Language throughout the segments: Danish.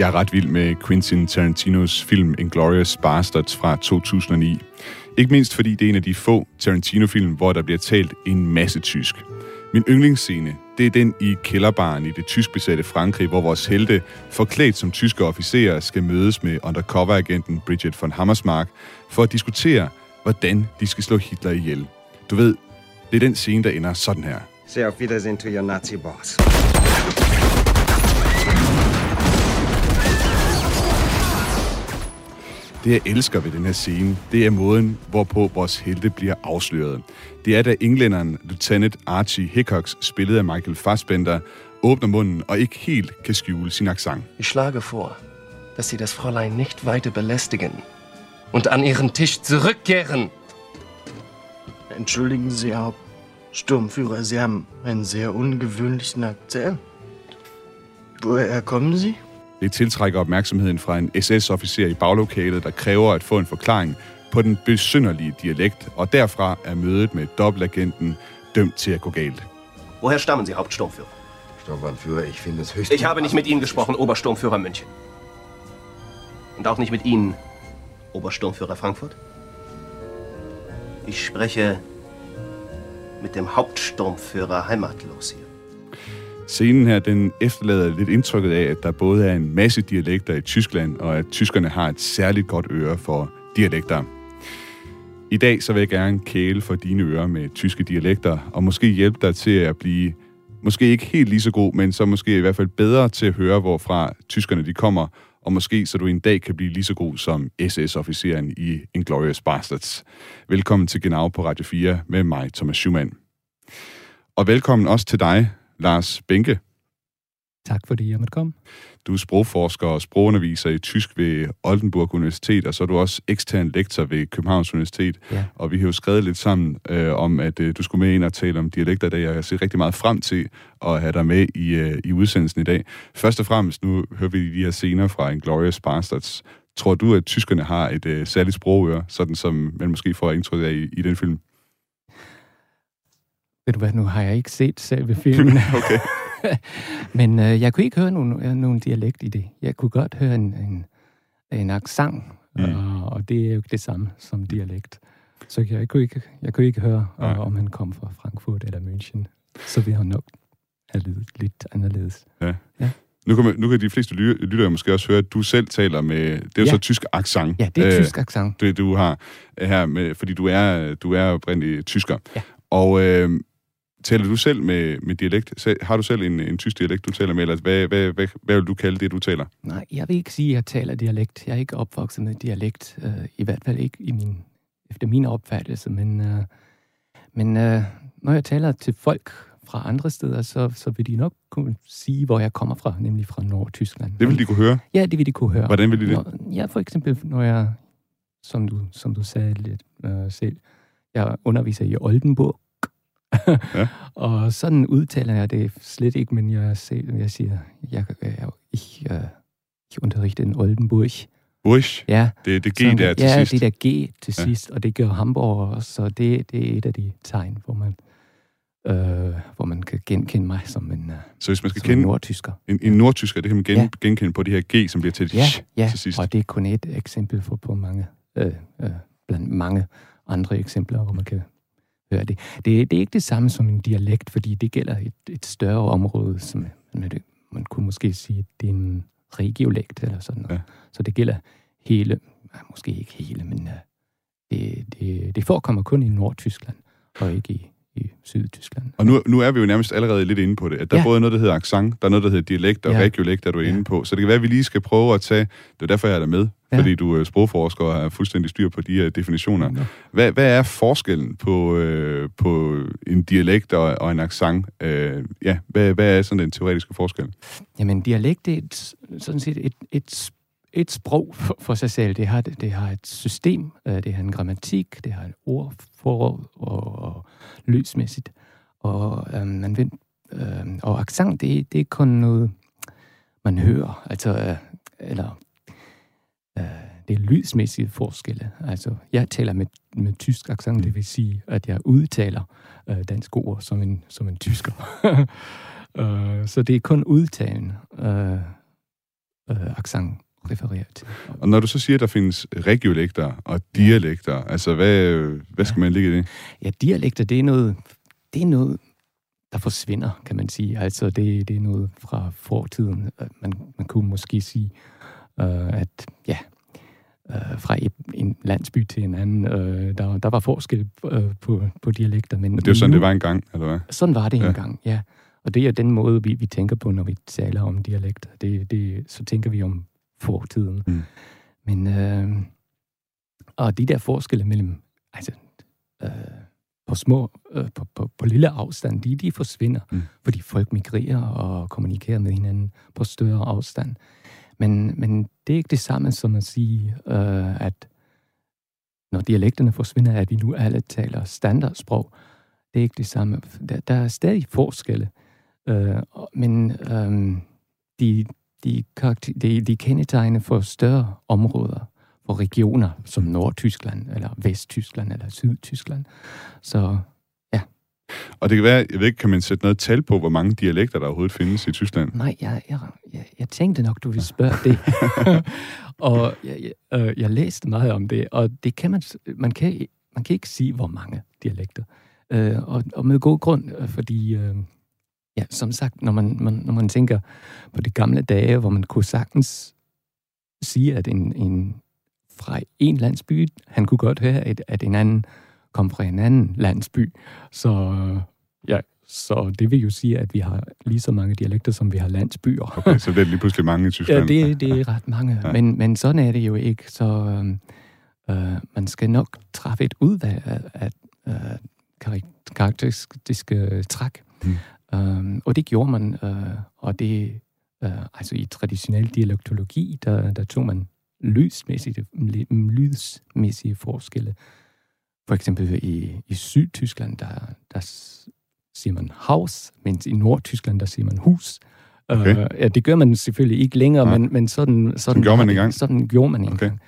Jeg er ret vild med Quentin Tarantinos film Inglourious Bastards fra 2009. Ikke mindst fordi det er en af de få Tarantino-film, hvor der bliver talt en masse tysk. Min yndlingsscene, det er den i kælderbaren i det tyskbesatte Frankrig, hvor vores helte, forklædt som tyske officerer, skal mødes med undercover-agenten Bridget von Hammersmark for at diskutere, hvordan de skal slå Hitler ihjel. Du ved, det er den scene, der ender sådan her. Say auf Wiedersehen to your Nazi boss. Det, jeg elsker ved den her scene, det er måden, hvorpå vores helte bliver afsløret. Det er, da englænderen Lieutenant Archie Hickox, spillet af Michael Fassbender, åbner munden og ikke helt kan skjule sin accent. Ich schlage vor, dass Sie das Fräulein nicht weiter belästigen und an Ihren Tisch zurückkehren. Entschuldigen Sie, Herr Sturmführer, Sie haben einen sehr ungewöhnlichen Akzent. Woher kommen Sie? Det tiltrækker opmærksomheden fra en SS-officer i baglokalet, der kræver at få en forklaring på den besynderlige dialekt, og derfra er mødet med dobbeltagenten dømt til at gå galt. Woher stammen Sie, Hauptsturmführer? Sturmbannführer, ich finde es höchst... Ich habe nicht mit Ihnen gesprochen, Obersturmführer München. Und auch nicht mit Ihnen, Obersturmführer Frankfurt. Ich spreche mit dem Hauptsturmführer Heimatlos hier. Scenen her, den efterlader lidt indtrykket af, at der både er en masse dialekter i Tyskland, og at tyskerne har et særligt godt øre for dialekter. I dag så vil jeg gerne kæle for dine ører med tyske dialekter, og måske hjælpe dig til at blive, måske ikke helt lige så god, men så måske i hvert fald bedre til at høre, hvorfra tyskerne de kommer, og måske så du en dag kan blive lige så god som SS-officeren i Inglourious Bastards. Velkommen til Genau på Radio 4 med mig, Thomas Schumann. Og velkommen også til dig, Lars Benke. Tak fordi jeg måtte komme. Du er sprogforsker og sprogunderviser i tysk ved Oldenburg Universitet, og så er du også ekstern lektor ved Københavns Universitet. Ja. Og vi har jo skrevet lidt sammen øh, om, at øh, du skulle med ind og tale om dialekter i dag. Jeg set rigtig meget frem til at have dig med i, øh, i udsendelsen i dag. Først og fremmest, nu hører vi de her scener fra Inglourious Bastards. Tror du, at tyskerne har et øh, særligt sprogøre, sådan som man måske får indtryk af i, i den film? Ved du hvad, nu har jeg ikke set selve filmen. okay. Men øh, jeg kunne ikke høre nogen, øh, nogen dialekt i det. Jeg kunne godt høre en, en, en accent, Mm. og, og det er jo ikke det samme som dialekt. Så jeg kunne ikke, jeg kunne ikke høre, Nej. øh, om han kom fra Frankfurt eller München. Så vi har nok have lydet lidt anderledes. Nu kan, man, nu kan de fleste ly- lyttere måske også høre, at du selv taler med, det er Ja. så tysk accent. Ja, det er øh, tysk accent. det, du har her, med, fordi du er, du er oprindelig tysker. Ja. Og øh, taler du selv med, med dialekt? Har du selv en, en tysk dialekt, du taler med? Eller hvad, hvad, hvad, hvad vil du kalde det, du taler? Nej, jeg vil ikke sige, at jeg taler dialekt. Jeg er ikke opvokset med dialekt. Øh, I hvert fald ikke i min, efter min opfattelse. Men, øh, men øh, når jeg taler til folk fra andre steder, så, så vil de nok kunne sige, hvor jeg kommer fra, nemlig fra Nordtyskland. Det vil de kunne høre. Ja, det vil de kunne høre. Hvordan vil de det? Når, ja, for eksempel, når jeg, som du, som du sagde lidt øh, selv, jeg underviser i Oldenburg. Ja. og sådan udtaler jeg det slet ikke, men jeg, jeg siger, jeg, jeg, ich, øh, ich unterrichte in Oldenburg. Bursch. Ja, Det, det G sådan- der til ja, sidst. det der G til Ja. sidst, og det gør Hamburg også, så det, det er et af de tegn, hvor man, øh, hvor man kan genkende mig som en, øh, Så hvis man skal som en kende nordtysker. en, en nordtysker, det kan man gen, Ja. genkende på de her G, som bliver til Ja, sh ja, til sidst. og det er kun et eksempel for på mange, øh, øh, blandt mange andre eksempler, hvor man kan høre det. det. Det er ikke det samme som en dialekt, fordi det gælder et, et større område, som man, man kunne måske sige, at det er en regiolekt eller sådan noget. Ja. Så det gælder hele, nej, måske ikke hele, men øh, det, det, det forekommer kun i Nordtyskland, og ikke i, i Sydtyskland. Og nu, nu er vi jo nærmest allerede lidt inde på det, at der ja. Ja. er både noget, der hedder accent, der er noget, der hedder dialekt, og ja. Ja. regiolekt, der er du Ja. inde på. Så det kan være, at vi lige skal prøve at tage, det er derfor, jeg er der med, ja. Ja. fordi du er sprogforsker og har fuldstændig styr på de her definitioner. Nå. Hvad, hvad er forskellen på, øh, på en dialekt og, og en accent? Øh, ja, hvad, hvad er sådan den teoretiske forskel? Jamen, dialekt det er et, sådan set et, et, et sprog for, for sig selv. Det har, det har et system, øh, det har en grammatik, det har en ordforråd og, og lysmæssigt. Og, øhm, man ved, øhm, og accent, det, det er kun noget, man hører. Altså, øh, eller øh, det er lydsmæssige forskelle. Altså, jeg taler med, med tysk accent, det vil sige, at jeg udtaler øh, dansk ord som en, som en tysker. øh, så det er kun udtalen. Øh, øh, accent refererer til. Og når du så siger, at der findes regiolekter og dialekter, altså hvad, hvad skal man ligge i det? Ja, dialekter, det er noget, det er noget der forsvinder, kan man sige. Altså, det, det er noget fra fortiden. Man, man kunne måske sige, øh, at ja, øh, fra en landsby til en anden, øh, der, der var forskel øh, på, på dialekter. Men, det er sådan, nu, det var engang, eller hvad? Sådan var det ja. engang, ja. Og det er den måde, vi, vi tænker på, når vi taler om dialekter. Det, det, så tænker vi om fortiden. Mm. Men, øh, og de der forskelle mellem, altså, øh, på små, øh, på, på, på lille afstand, de, de forsvinder, mm. fordi folk migrerer og kommunikerer med hinanden på større afstand. Men, men det er ikke det samme som at sige, øh, at når dialekterne forsvinder, at vi nu alle taler standardsprog. Det er ikke det samme. Der, der er stadig forskelle. Øh, men øh, de, de, de, de kendetegne for større områder og regioner som Nordtyskland, eller Vesttyskland, eller Sydtyskland. Så ja. Og det kan være, jeg ved ikke, kan man sætte noget tal på, hvor mange dialekter, der overhovedet findes i Tyskland? Nej, jeg, jeg, jeg, jeg tænkte nok, du ville spørge det. og jeg, jeg, øh, jeg læste meget om det, og det kan man, man kan, man kan ikke sige, hvor mange dialekter. Øh, og, og med god grund, øh, fordi... Øh, ja, som sagt, når man, man, når man tænker på de gamle dage, hvor man kunne sagtens sige, at en, en, fra en landsby. Han kunne godt høre, at, at en anden kom fra en anden landsby. Så ja, så det vil jo sige, at vi har lige så mange dialekter, som vi har landsbyer. Okay, så det er lige pludselig mange i Tyskland. Ja, det, det er ret mange. Ja. Men, men sådan er det jo ikke. Så øh, man skal nok træffe et udvalg af, af, af karakteristiske træk. Mm. Um, og det gjorde man, uh, og det, uh, altså i traditionel dialektologi, der, der tog man lysmæssige, lydsmæssige forskelle. For eksempel i, i Sydtyskland, der, der siger man haus, mens i Nordtyskland, der siger man hus. Okay. Uh, ja, det gør man selvfølgelig ikke længere, ja. men, men sådan, sådan, sådan gjorde man engang. Sådan gjorde man engang. Okay.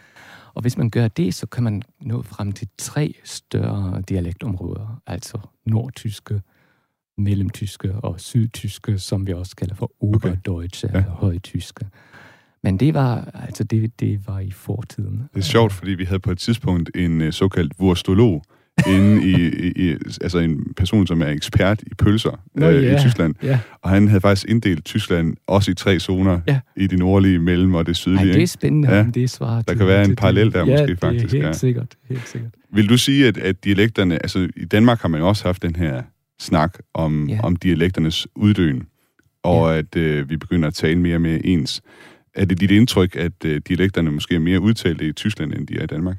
Og hvis man gør det, så kan man nå frem til tre større dialektområder, altså nordtyske, mellemtyske og sydtyske, som vi også kalder for Oberdeutsch okay. ja. eller højtyske. Men det var, altså det, det var i fortiden. Det er sjovt, fordi vi havde på et tidspunkt en uh, såkaldt vurstolog, inde i, i, i, altså en person, som er ekspert i pølser Nå, øh, ja, i Tyskland. Ja. Og han havde faktisk inddelt Tyskland også i tre zoner, ja. i det nordlige, mellem og det sydlige. Ej, det er spændende, ja. det svarer Der kan være en parallel der ja, måske faktisk. Ja, helt ja. sikkert, helt sikkert. Vil du sige, at, at dialekterne, altså i Danmark har man jo også haft den her snak om, ja. om dialekternes uddøen, og ja. at øh, vi begynder at tale mere og mere ens. Er det dit indtryk, at øh, dialekterne måske er mere udtalte i Tyskland, end de er i Danmark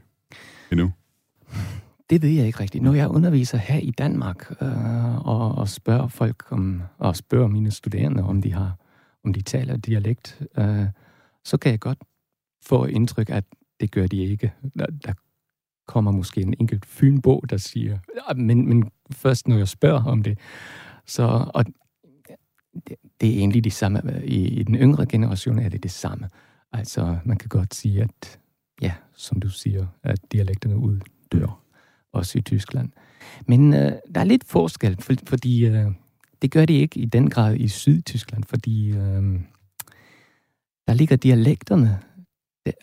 endnu? Det ved jeg ikke rigtigt. Når jeg underviser her i Danmark øh, og, og spørger folk om, og spørger mine studerende, om de har, om de taler dialekt, øh, så kan jeg godt få indtryk, at det gør de ikke. Der, der kommer måske en enkelt fynbo, der siger, ja, men, men først når jeg spørger om det. Så, og det, det er egentlig det samme. I, I den yngre generation er det det samme. Altså, man kan godt sige, at ja, som du siger, at dialekterne uddør, også i Tyskland. Men øh, der er lidt forskel, for, fordi øh, det gør det ikke i den grad i Sydtyskland, fordi øh, der ligger dialekterne,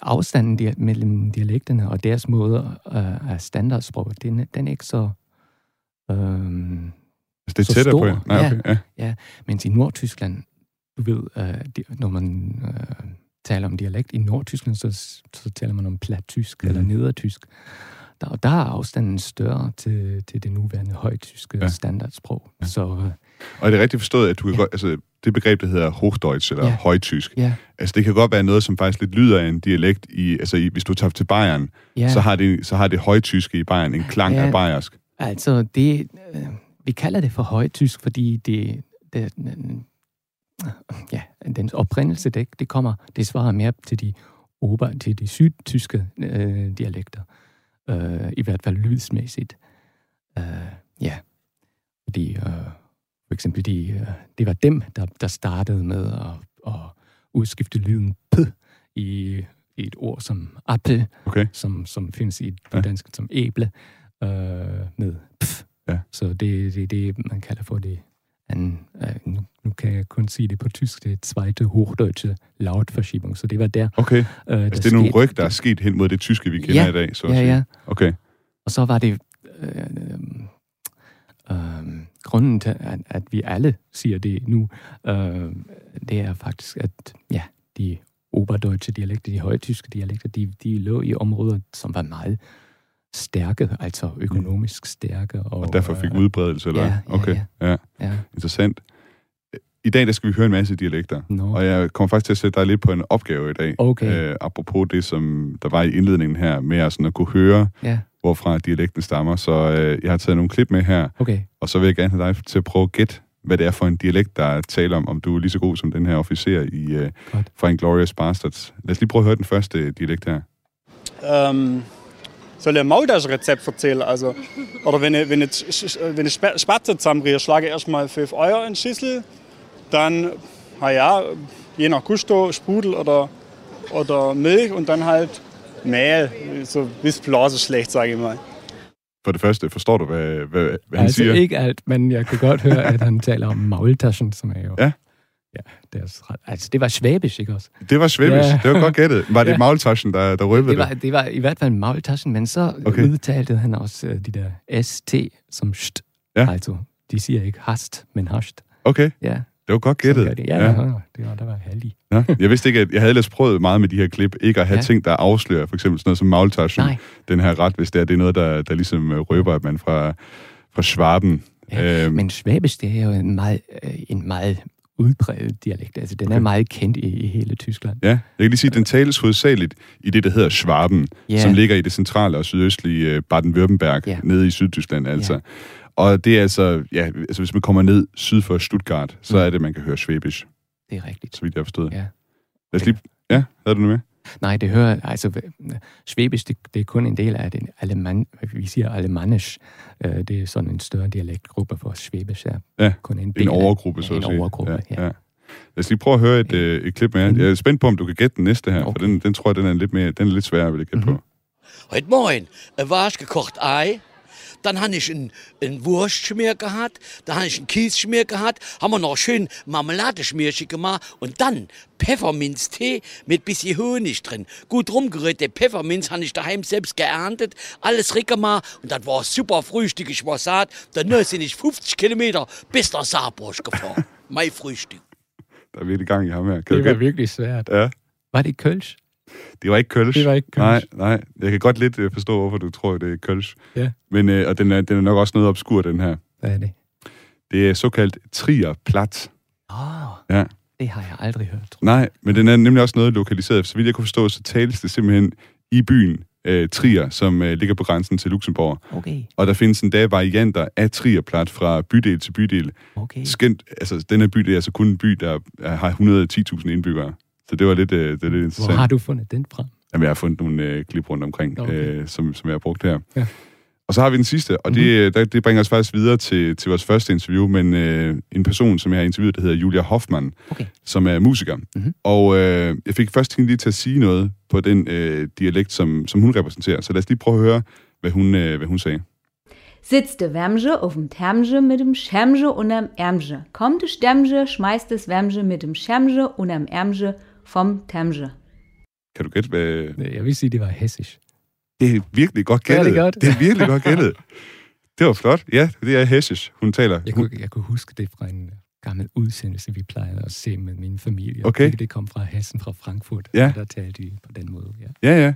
afstanden mellem dialekterne og deres måde øh, af standardsprog, den, den er ikke så... Øh, Altså, det er tættere på Nej, okay. ja, ja. Mens i Nordtyskland, du ved, uh, når man uh, taler om dialekt, i Nordtyskland, så, så taler man om plattysk mm. eller nedertysk. Der, og der er afstanden større til, til det nuværende højtyske ja. standardsprog. Ja. Så, uh, og er det rigtigt forstået, at du kan ja. godt, altså, det begreb, der hedder Hochdeutsch eller ja. højtysk, ja. altså det kan godt være noget, som faktisk lidt lyder af en dialekt i, altså i, hvis du tager til Bayern, ja. så, har det, så har det højtyske i Bayern en klang ja. af bayersk. Altså det, øh, vi kalder det for højtysk, fordi det, det ja, dens oprindelse, det, det kommer, det svarer mere til de ober, til de sydtyske øh, dialekter. Øh, I hvert fald lydsmæssigt. Øh, ja, fordi øh, for eksempel, de, øh, det var dem, der, der startede med at, at udskifte lyden p i, i et ord som apple, okay. som, som findes i det danske som æble, øh, med pf Ja. Så det er det, det, man kalder for det anden. Uh, nu, nu kan jeg kun sige det på tysk, det er zweite Hochdeutsche Lautverschiebung, så det var der. Okay. Øh, Altså, det er nogle ryg, der er sket hen mod det tyske, vi kender Ja. i dag, så Ja, ja. Okay. Og så var det øh, øh, øh, grunden til, at, at vi alle siger det nu, øh, det er faktisk, at ja, de oberdeutsche dialekter, de højtyske dialekter, de, de lå i områder, som var meget stærke, altså økonomisk stærke. Og, Og derfor fik øh, udbredelse, eller ja, ja, Okay, ja. ja. Ja, Interessant. I dag der skal vi høre en masse dialekter, no. og jeg kommer faktisk til at sætte dig lidt på en opgave i dag. Okay. Øh, apropos det, som der var i indledningen her, med at, sådan at kunne høre, ja, hvorfra dialekten stammer. Så øh, jeg har taget nogle klip med her, okay. og så vil jeg gerne have dig til at prøve at gætte, hvad det er for en dialekt, der er tale om, om du er lige så god som den her officer i øh, fra Inglourious Bastards. Lad os lige prøve at høre den første dialekt her. Ähm, soll ich ein Maultaschenrezept erzählen? Also, oder wenn ich, wenn ich, wenn ich Spa- Spatze zusammenbreche, schlage ich erstmal 5 Eier in die Schüssel. Dann, naja, je nach Gusto, Sprudel oder, oder Milch und dann halt Mehl. So bis Blase schlecht, sage ich mal. For det første, forstår du, hvad, hvad, hvad han Altså siger? ikke alt, men jeg kan godt høre, at han taler om maultaschen, som er jo... Ja. Ja, det, er, ret- altså, det var svæbisk, ikke også? Det var svæbes. Ja. Det var godt gættet. Var det Ja. Maultaschen, der, der røbede Det det? var, det var i hvert fald maultaschen, men så Okay. udtalte han også uh, de der ST som st. Ja. Altså, de siger ikke hast, men hast. Okay, Ja, det var godt gættet. gør de. Ja, ja. det var, der var heldig. Ja. Jeg vidste ikke, at jeg havde ellers prøvet meget med de her klip, ikke at have ja. Ting, der afslører, for eksempel sådan noget som Maultaschen, Nej. den her ret, hvis det er, det er noget, der, der ligesom øh, røber, at man fra, fra Schwaben. Ja, Øhm, Men svæbisk, det er jo en meget, øh, en meget udbredt dialekt. Altså, den okay. er meget kendt i, i hele Tyskland. Ja, jeg kan lige sige, at den tales hovedsageligt i det, der hedder Schwaben, Ja. som ligger i det centrale og sydøstlige øh, Baden-Württemberg, Ja. nede i Sydtyskland altså. Ja. Og det er altså, ja, altså hvis man kommer ned syd for Stuttgart, så Mm. er det, man kan høre Schwäbisch, Det er rigtigt. så vidt jeg har forstået. Ja. Lad os lige... Ja, havde du noget med? Nej, det hører, altså, svæbisk, det, det er kun en del af den aleman, vi siger alemannisch. Øh, det er sådan en større dialektgruppe for svæbisk, ja. Ja, kun en, del En af- overgruppe, så ja, at en sige. overgruppe, ja. ja. Lad os lige prøve at høre et, øh, et klip med. Mhm. Jeg er spændt på, om du kan gætte den næste her, for Okay. den, den tror jeg, den er lidt, mere, den er lidt sværere, vil jeg gætte Mhm. på. Heute Morgen war ich gekocht Ei. Dann habe ich ein, ein Wurstschmier gehabt, dann habe ich ein Kiesschmier gehabt, haben wir noch schön Marmeladeschmierchen gemacht und dann Pfefferminztee mit bisschen Honig drin. Gut rumgerührt, den Pfefferminz habe ich daheim selbst geerntet, alles rickemacht und das war super Frühstück, ich war satt. Dann sind ich 50 Kilometer bis nach Saarburg gefahren. mein Frühstück. Ham her. Kan Det du var gætte? virkelig svært. Ja, Var det Kölsch? Det var ikke Kölsch. Det var ikke Kölsch. Nej, nej. Jeg kan godt lidt øh, forstå, hvorfor du tror, det er Kölsch. Ja. Men, øh, og den er, den er nok også noget obskur, den her. Hvad er det? Det er såkaldt trierplat. Åh, Ja. det har jeg aldrig hørt. tror Nej, men den er nemlig også noget lokaliseret. Så vidt jeg kunne forstå, så tales det simpelthen i byen øh, Trier, som øh, ligger på grænsen til Luxembourg. jeg. Okay, Og der findes endda varianter af trierplat fra bydel til bydel. okay. Skænt, altså, den her by, det er altså kun en by, der er- har 110.000 indbyggere. Så det var lidt, øh, det er lidt Hvor interessant. har du fundet den fra? Jamen, jeg har fundet nogle øh, klip rundt omkring, Okay. øh, som, som jeg har brugt her. Ja. Og så har vi den sidste, og det, der, det bringer os faktisk videre til, til vores første interview, men øh, en person, som jeg har interviewet, der hedder Julia Hoffmann, Okay. som er musiker. Mhm. Og øh, jeg fik først hende lige til at sige noget på den øh, dialekt, som, som hun repræsenterer. Så lad os lige prøve at høre, hvad hun, øh, hvad hun sagde. Sitzt de Wärmge auf dem Termge mit dem Schemge unterm Ärmge. Kommt de Stemmge, schmeißt das Wärmge mit dem Schemge unterm Ärmge vom Termge. Kan du gætte, hvad... Jeg vil sige, det var hessisch. Det er virkelig godt Ja, det er gættet. godt. det er virkelig godt gættet. Det var flot. Ja, det er Hessisch, hun taler. Jeg kunne, jeg kunne huske det fra en gammel udsendelse, vi plejede at se med min familie. Okay. Det, det kom fra Hessen, fra Frankfurt. Ja. og Der talte de på den måde, ja. ja, ja.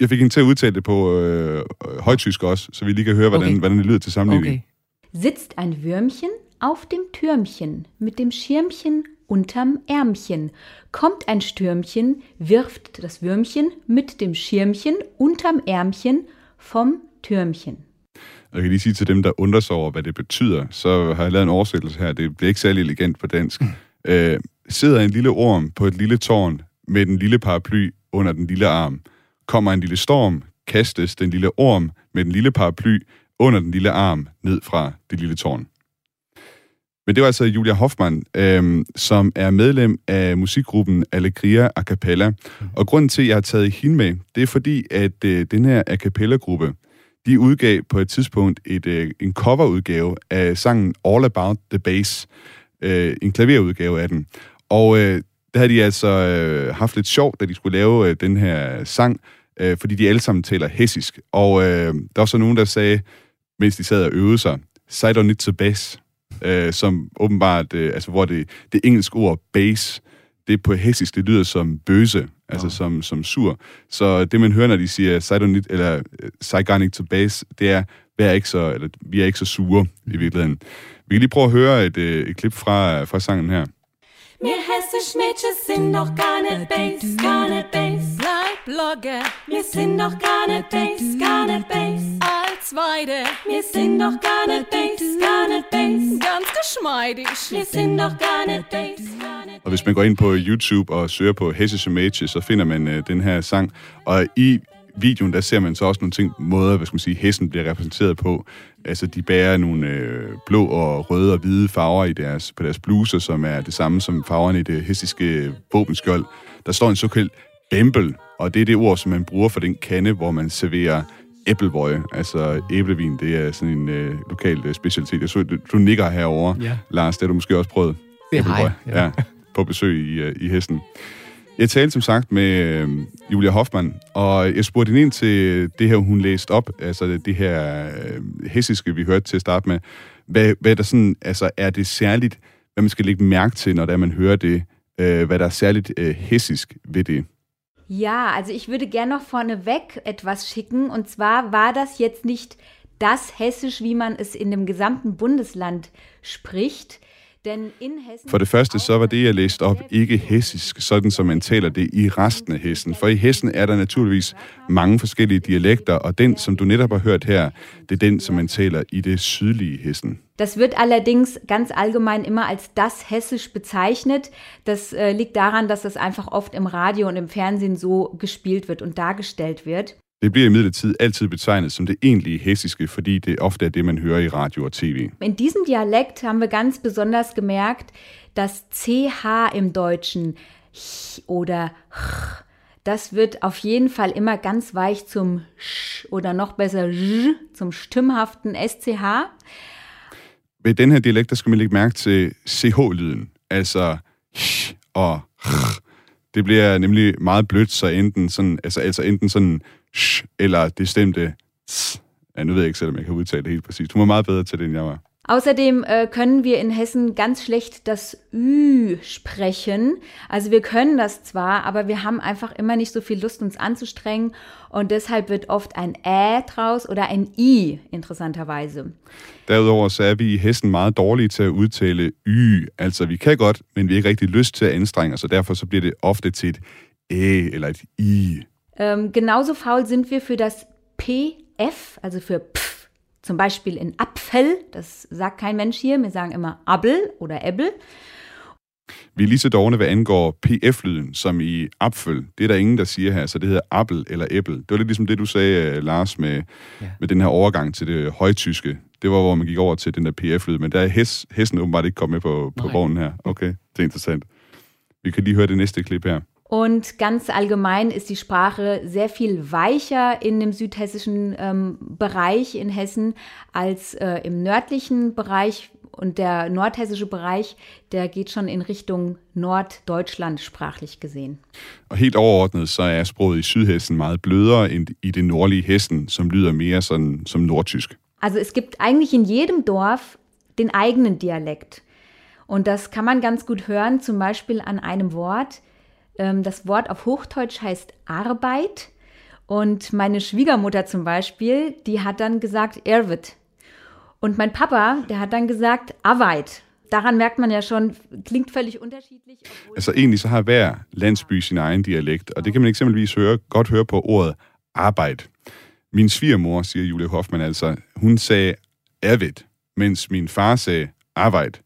Jeg fik hende til at udtale det på øh, højtysk også, så vi lige kan høre, hvordan, Okay. hvordan det lyder til sammenligning. Okay. Sitzt ein Würmchen auf dem Türmchen mit dem Schirmchen unterm Ärmchen. Kommt ein Stürmchen, wirft das Würmchen mit dem Schirmchen unterm Ärmchen vom Türmchen. Og jeg kan lige sige til dem, der undrer sig over, hvad det betyder, så har jeg lavet en oversættelse her. Det bliver ikke særlig elegant på dansk. Øh, sidder en lille orm på et lille tårn med den lille paraply under den lille arm. Kommer en lille storm, kastes den lille orm med den lille paraply under den lille arm ned fra det lille tårn. Men det var altså Julia Hoffmann, øhm, som er medlem af musikgruppen Allegria A Cappella. Og grunden til, at jeg har taget hende med, det er fordi, at øh, den her A Cappella-gruppe, de udgav på et tidspunkt et, øh, en coverudgave af sangen All About the Bass, øh, en klaverudgave af den. Og øh, der havde de altså øh, haft lidt sjovt, da de skulle lave øh, den her sang, øh, fordi de alle sammen taler hessisk. Og øh, der var så nogen, der sagde, mens de sad og øvede sig, Side on it to bass, øh, som åbenbart, øh, altså hvor det, det engelske ord bass, det på hessisk, det lyder som bøse, altså som, som sur. Så det, man hører, når de siger Sidonit, eller øh, Saigonik to base, det er, vi er ikke så, eller, vi er ikke så sure i virkeligheden. Vi kan lige prøve at høre et, øh, et klip fra, fra sangen her. Wir hessisch Mädchen sind doch gar nicht Bass, gar nicht Bass. Bleib Blogger, Wir sind doch gar nicht Bass, gar nicht Bass. Als Weide, Wir sind doch gar nicht Bass, gar nicht Bass. ganz geschmeidig. Wir sind doch gar nicht gar nicht Og hvis man går ind på YouTube og søger på Hessisch Mädchen, så finder man øh, den her sang. Og i videoen, der ser man så også nogle ting, måder, hvad skal man sige, hesten bliver repræsenteret på. Altså, de bærer nogle øh, blå og røde og hvide farver i deres, på deres bluser, som er det samme som farverne i det hessiske våbenskjold. Der står en såkaldt bembel, og det er det ord, som man bruger for den kande, hvor man serverer æblevøje, altså æblevin, det er sådan en øh, lokal øh, specialitet. Jeg så, du, du nikker herover, Ja. Lars, det har du måske også prøvet. Det har jeg, Æblevøje. Ja. på besøg i, øh, i hesten. Jeg talte som sagt med øh, Julia Hoffmann, og jeg spurgte hende ind til det her, hun læste op, altså det her øh, hessiske, vi hørte til at starte med. Hvad, hvad der sådan, altså er det særligt, hvad man skal lægge mærke til, når det er, man hører det, øh, hvad der er særligt øh, hessisk ved det? Ja, also ich würde gerne noch vorneweg etwas schicken. Und zwar war das jetzt nicht das Hessisch, wie man es in dem gesamten Bundesland spricht. For det første, så var det, jeg læste op, ikke hessisk, sådan som man taler det i resten af Hessen. For i Hessen er der naturligvis mange forskellige dialekter, og den, som du netop har hørt her, det er den, som man taler i det sydlige Hessen. Das wird allerdings ganz allgemein immer als das Hessisch bezeichnet. Das äh, liegt daran, dass das einfach oft im Radio und im Fernsehen so gespielt wird und dargestellt wird. Det bliver imidlertid altid betegnet som det egentlige hessiske, fordi det ofte er det, man hører i radio og tv. In diesem Dialekt haben wir ganz besonders gemerkt, dass CH im Deutschen ch oder ch, das wird auf jeden Fall immer ganz weich zum sch oder noch besser j zum stimmhaften SCH. Ved den her dialekt, der skal man lægge mærke til CH-lyden, altså sh og r. Det bliver nemlig meget blødt, så enten sådan, altså, altså enten sådan sh, eller det stemte s. Ja, nu ved jeg ikke selv, om jeg kan udtale det helt præcist. Hun var meget bedre til det, end jeg var. Außerdem äh, können wir in Hessen ganz schlecht das Ü sprechen. Also wir können das zwar, aber wir haben einfach immer nicht so viel Lust, uns anzustrengen. Und deshalb wird oft ein Ä draus oder ein I, interessanterweise. Derudover så er vi i hesten meget dårlige til at udtale y. Altså, vi kan godt, men vi har ikke rigtig lyst til at anstrenge os, og derfor så bliver det ofte til et æ eller et i. Ähm, genauso faul sind wir für das PF, also für Pf. Zum Beispiel in Apfel, das sagt kein Mensch hier, wir sagen immer Abel oder Äbbel. Vi er lige så dårne, hvad angår pf-lyden, som i apfel. Det er der ingen, der siger her, så det hedder appel eller æbbel. Det var lidt ligesom det, du sagde, øh, Lars, med, ja. med den her overgang til det højtyske. Det var, hvor man gik over til den der pf-lyd, men der er hes, hesten åbenbart ikke kommet med på, på Nej. vognen her. Okay, det er interessant. Vi kan lige høre det næste klip her. Und ganz allgemein ist die Sprache sehr viel weicher in dem südhessischen ähm, Bereich in Hessen als äh, im nördlichen Bereich. Und der nordhessische Bereich, der geht schon in Richtung Norddeutschland sprachlich gesehen. Og helt overordnet, så er sproget i Sydhessen meget blødere end i det nordlige Hessen, som lyder mere sådan som nordtysk. Also es gibt eigentlich in jedem Dorf den eigenen Dialekt. Und das kann man ganz gut hören, zum Beispiel an einem Wort. Ähm, das Wort auf Hochdeutsch heißt Arbeit. Und meine Schwiegermutter zum Beispiel, die hat dann gesagt Erwit. Und mein Papa, der hat dann gesagt Arbeit. Daran merkt man ja schon, klingt völlig unterschiedlich. Altså egentlig så har hver landsby sin egen dialekt, og det kan man eksempelvis høre, godt høre på ordet arbejde. Min svigermor, siger Julie Hoffmann altså, hun sagde Arvid, mens min far sagde arbejde.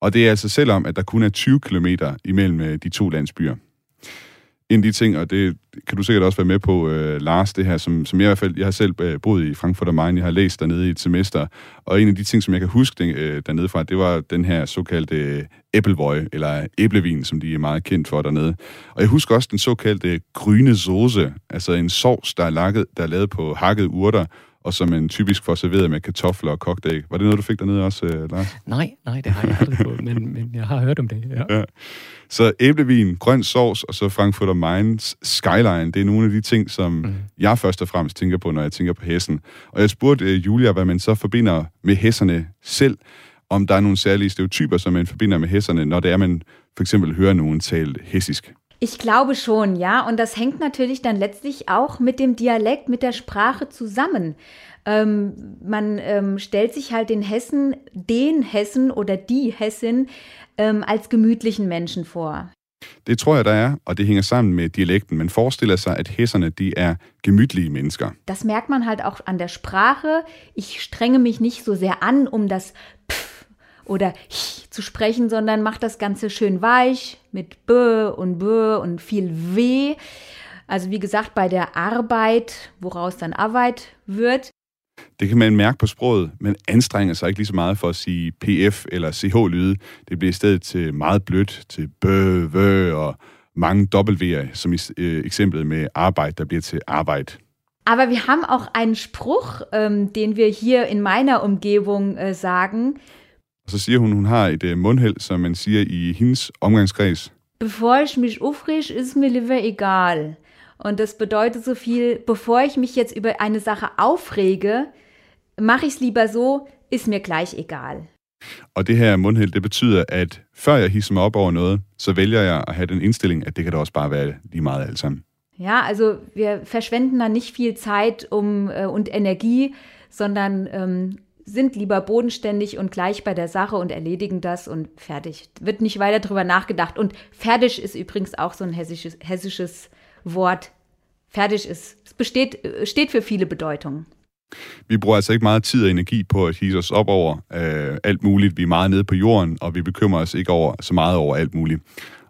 Og det er altså selvom, at der kun er 20 km imellem øh, de to landsbyer. En af de ting, og det kan du sikkert også være med på, øh, Lars, det her, som, som jeg i hvert fald, jeg har selv øh, boet i Frankfurt am Main, jeg har læst dernede i et semester, og en af de ting, som jeg kan huske den, øh, dernede fra, det var den her såkaldte øh, æblevøje, eller æblevin, som de er meget kendt for dernede. Og jeg husker også den såkaldte grønne sauce, altså en sovs, der er, lakket, der er lavet på hakket urter, og som man typisk får serveret med kartofler og kogt æg. Var det noget, du fik dernede også, øh, Lars? Nej, nej, det har jeg aldrig fået, men, men jeg har hørt om det. Ja. Ja. Så æblevin, grøn sovs og så Frankfurt Mainz Skyline, det er nogle af de ting, som mm. jeg først og fremmest tænker på, når jeg tænker på hessen. Og jeg spurgte uh, Julia, hvad man så forbinder med hesserne selv, om der er nogle særlige stereotyper, som man forbinder med hesserne, når det er, man for eksempel hører nogen tale hessisk. Ich glaube schon, ja. Und das hängt natürlich dann letztlich auch mit dem Dialekt, mit der Sprache zusammen. Ähm, man ähm, stellt sich halt den Hessen, den Hessen oder die Hessin ähm, als gemütlichen Menschen vor. Det tror jeg, der er, og det hænger sammen med dialekten. Man forestiller sig, at hesserne de er gemytlige mennesker. Das merkt man halt auch an der Sprache. Ich strenge mich nicht so sehr an, um das Pf oder Ch zu sprechen, sondern mache das Ganze schön weich mit B und B und viel W. Also wie gesagt, bei der Arbeit, woraus dann Arbeit wird, Det kan man mærke på sproget, men anstrenger sig ikke lige så meget for at sige PF eller CH-lyde. Det bliver i stedet til meget blødt, til bø, vø og mange W'er, som i øh, eksemplet med arbejde, der bliver til arbejde. Aber wir haben auch einen Spruch, ähm, den wir hier in meiner Umgebung äh, sagen. Og så siger hun, hun har et øh, mundheld, som man siger i hendes omgangskreds. Bevor ich mich aufreg, ist mir lieber egal. Und das bedeutet so viel, bevor ich mich jetzt über eine Sache aufrege, mache ich es lieber so, ist mir gleich egal. Og det her mundheld, det betyder, at før jeg hisser mig op over noget, så vælger jeg at have den indstilling, at det kan da også bare være lige meget alt sammen. Ja, also wir verschwenden da nicht viel Zeit um, äh, und Energie, sondern ähm, sind lieber bodenständig und gleich bei der Sache und erledigen das und fertig. Wird nicht weiter drüber nachgedacht. Und fertig ist übrigens auch so ein hessisches, hessisches Wort. Fertig ist, es besteht, steht für viele Bedeutungen. Vi bruger altså ikke meget tid og energi på at hisse os op over øh, alt muligt. Vi er meget nede på jorden, og vi bekymrer os ikke over så meget over alt muligt.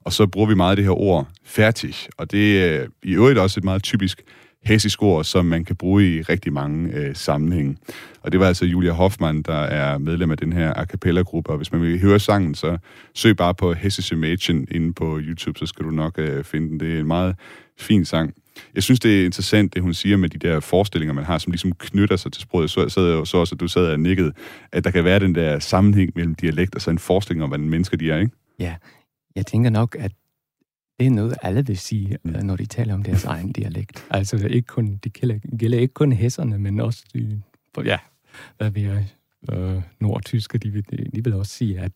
Og så bruger vi meget det her ord færdig, og det er øh, i øvrigt også et meget typisk hessisk ord, som man kan bruge i rigtig mange øh, sammenhænge. Og det var altså Julia Hoffmann, der er medlem af den her a cappella-gruppe, og hvis man vil høre sangen, så søg bare på Hessisch Imagine inde på YouTube, så skal du nok øh, finde den. Det er en meget fin sang. Jeg synes, det er interessant, det hun siger med de der forestillinger, man har, som ligesom knytter sig til sproget. Så sad jeg jo så også, at du sad og nikkede, at der kan være den der sammenhæng mellem dialekt og så en forestilling om, hvordan mennesker de er, ikke? Ja, jeg tænker nok, at det er noget, alle vil sige, mm. når de taler om deres egen dialekt. Altså, det, ikke kun, det gælder, gælder ikke kun hæsserne, men også de, ja, hvad vi er, øh, nordtysker, de vil, de vil også sige, at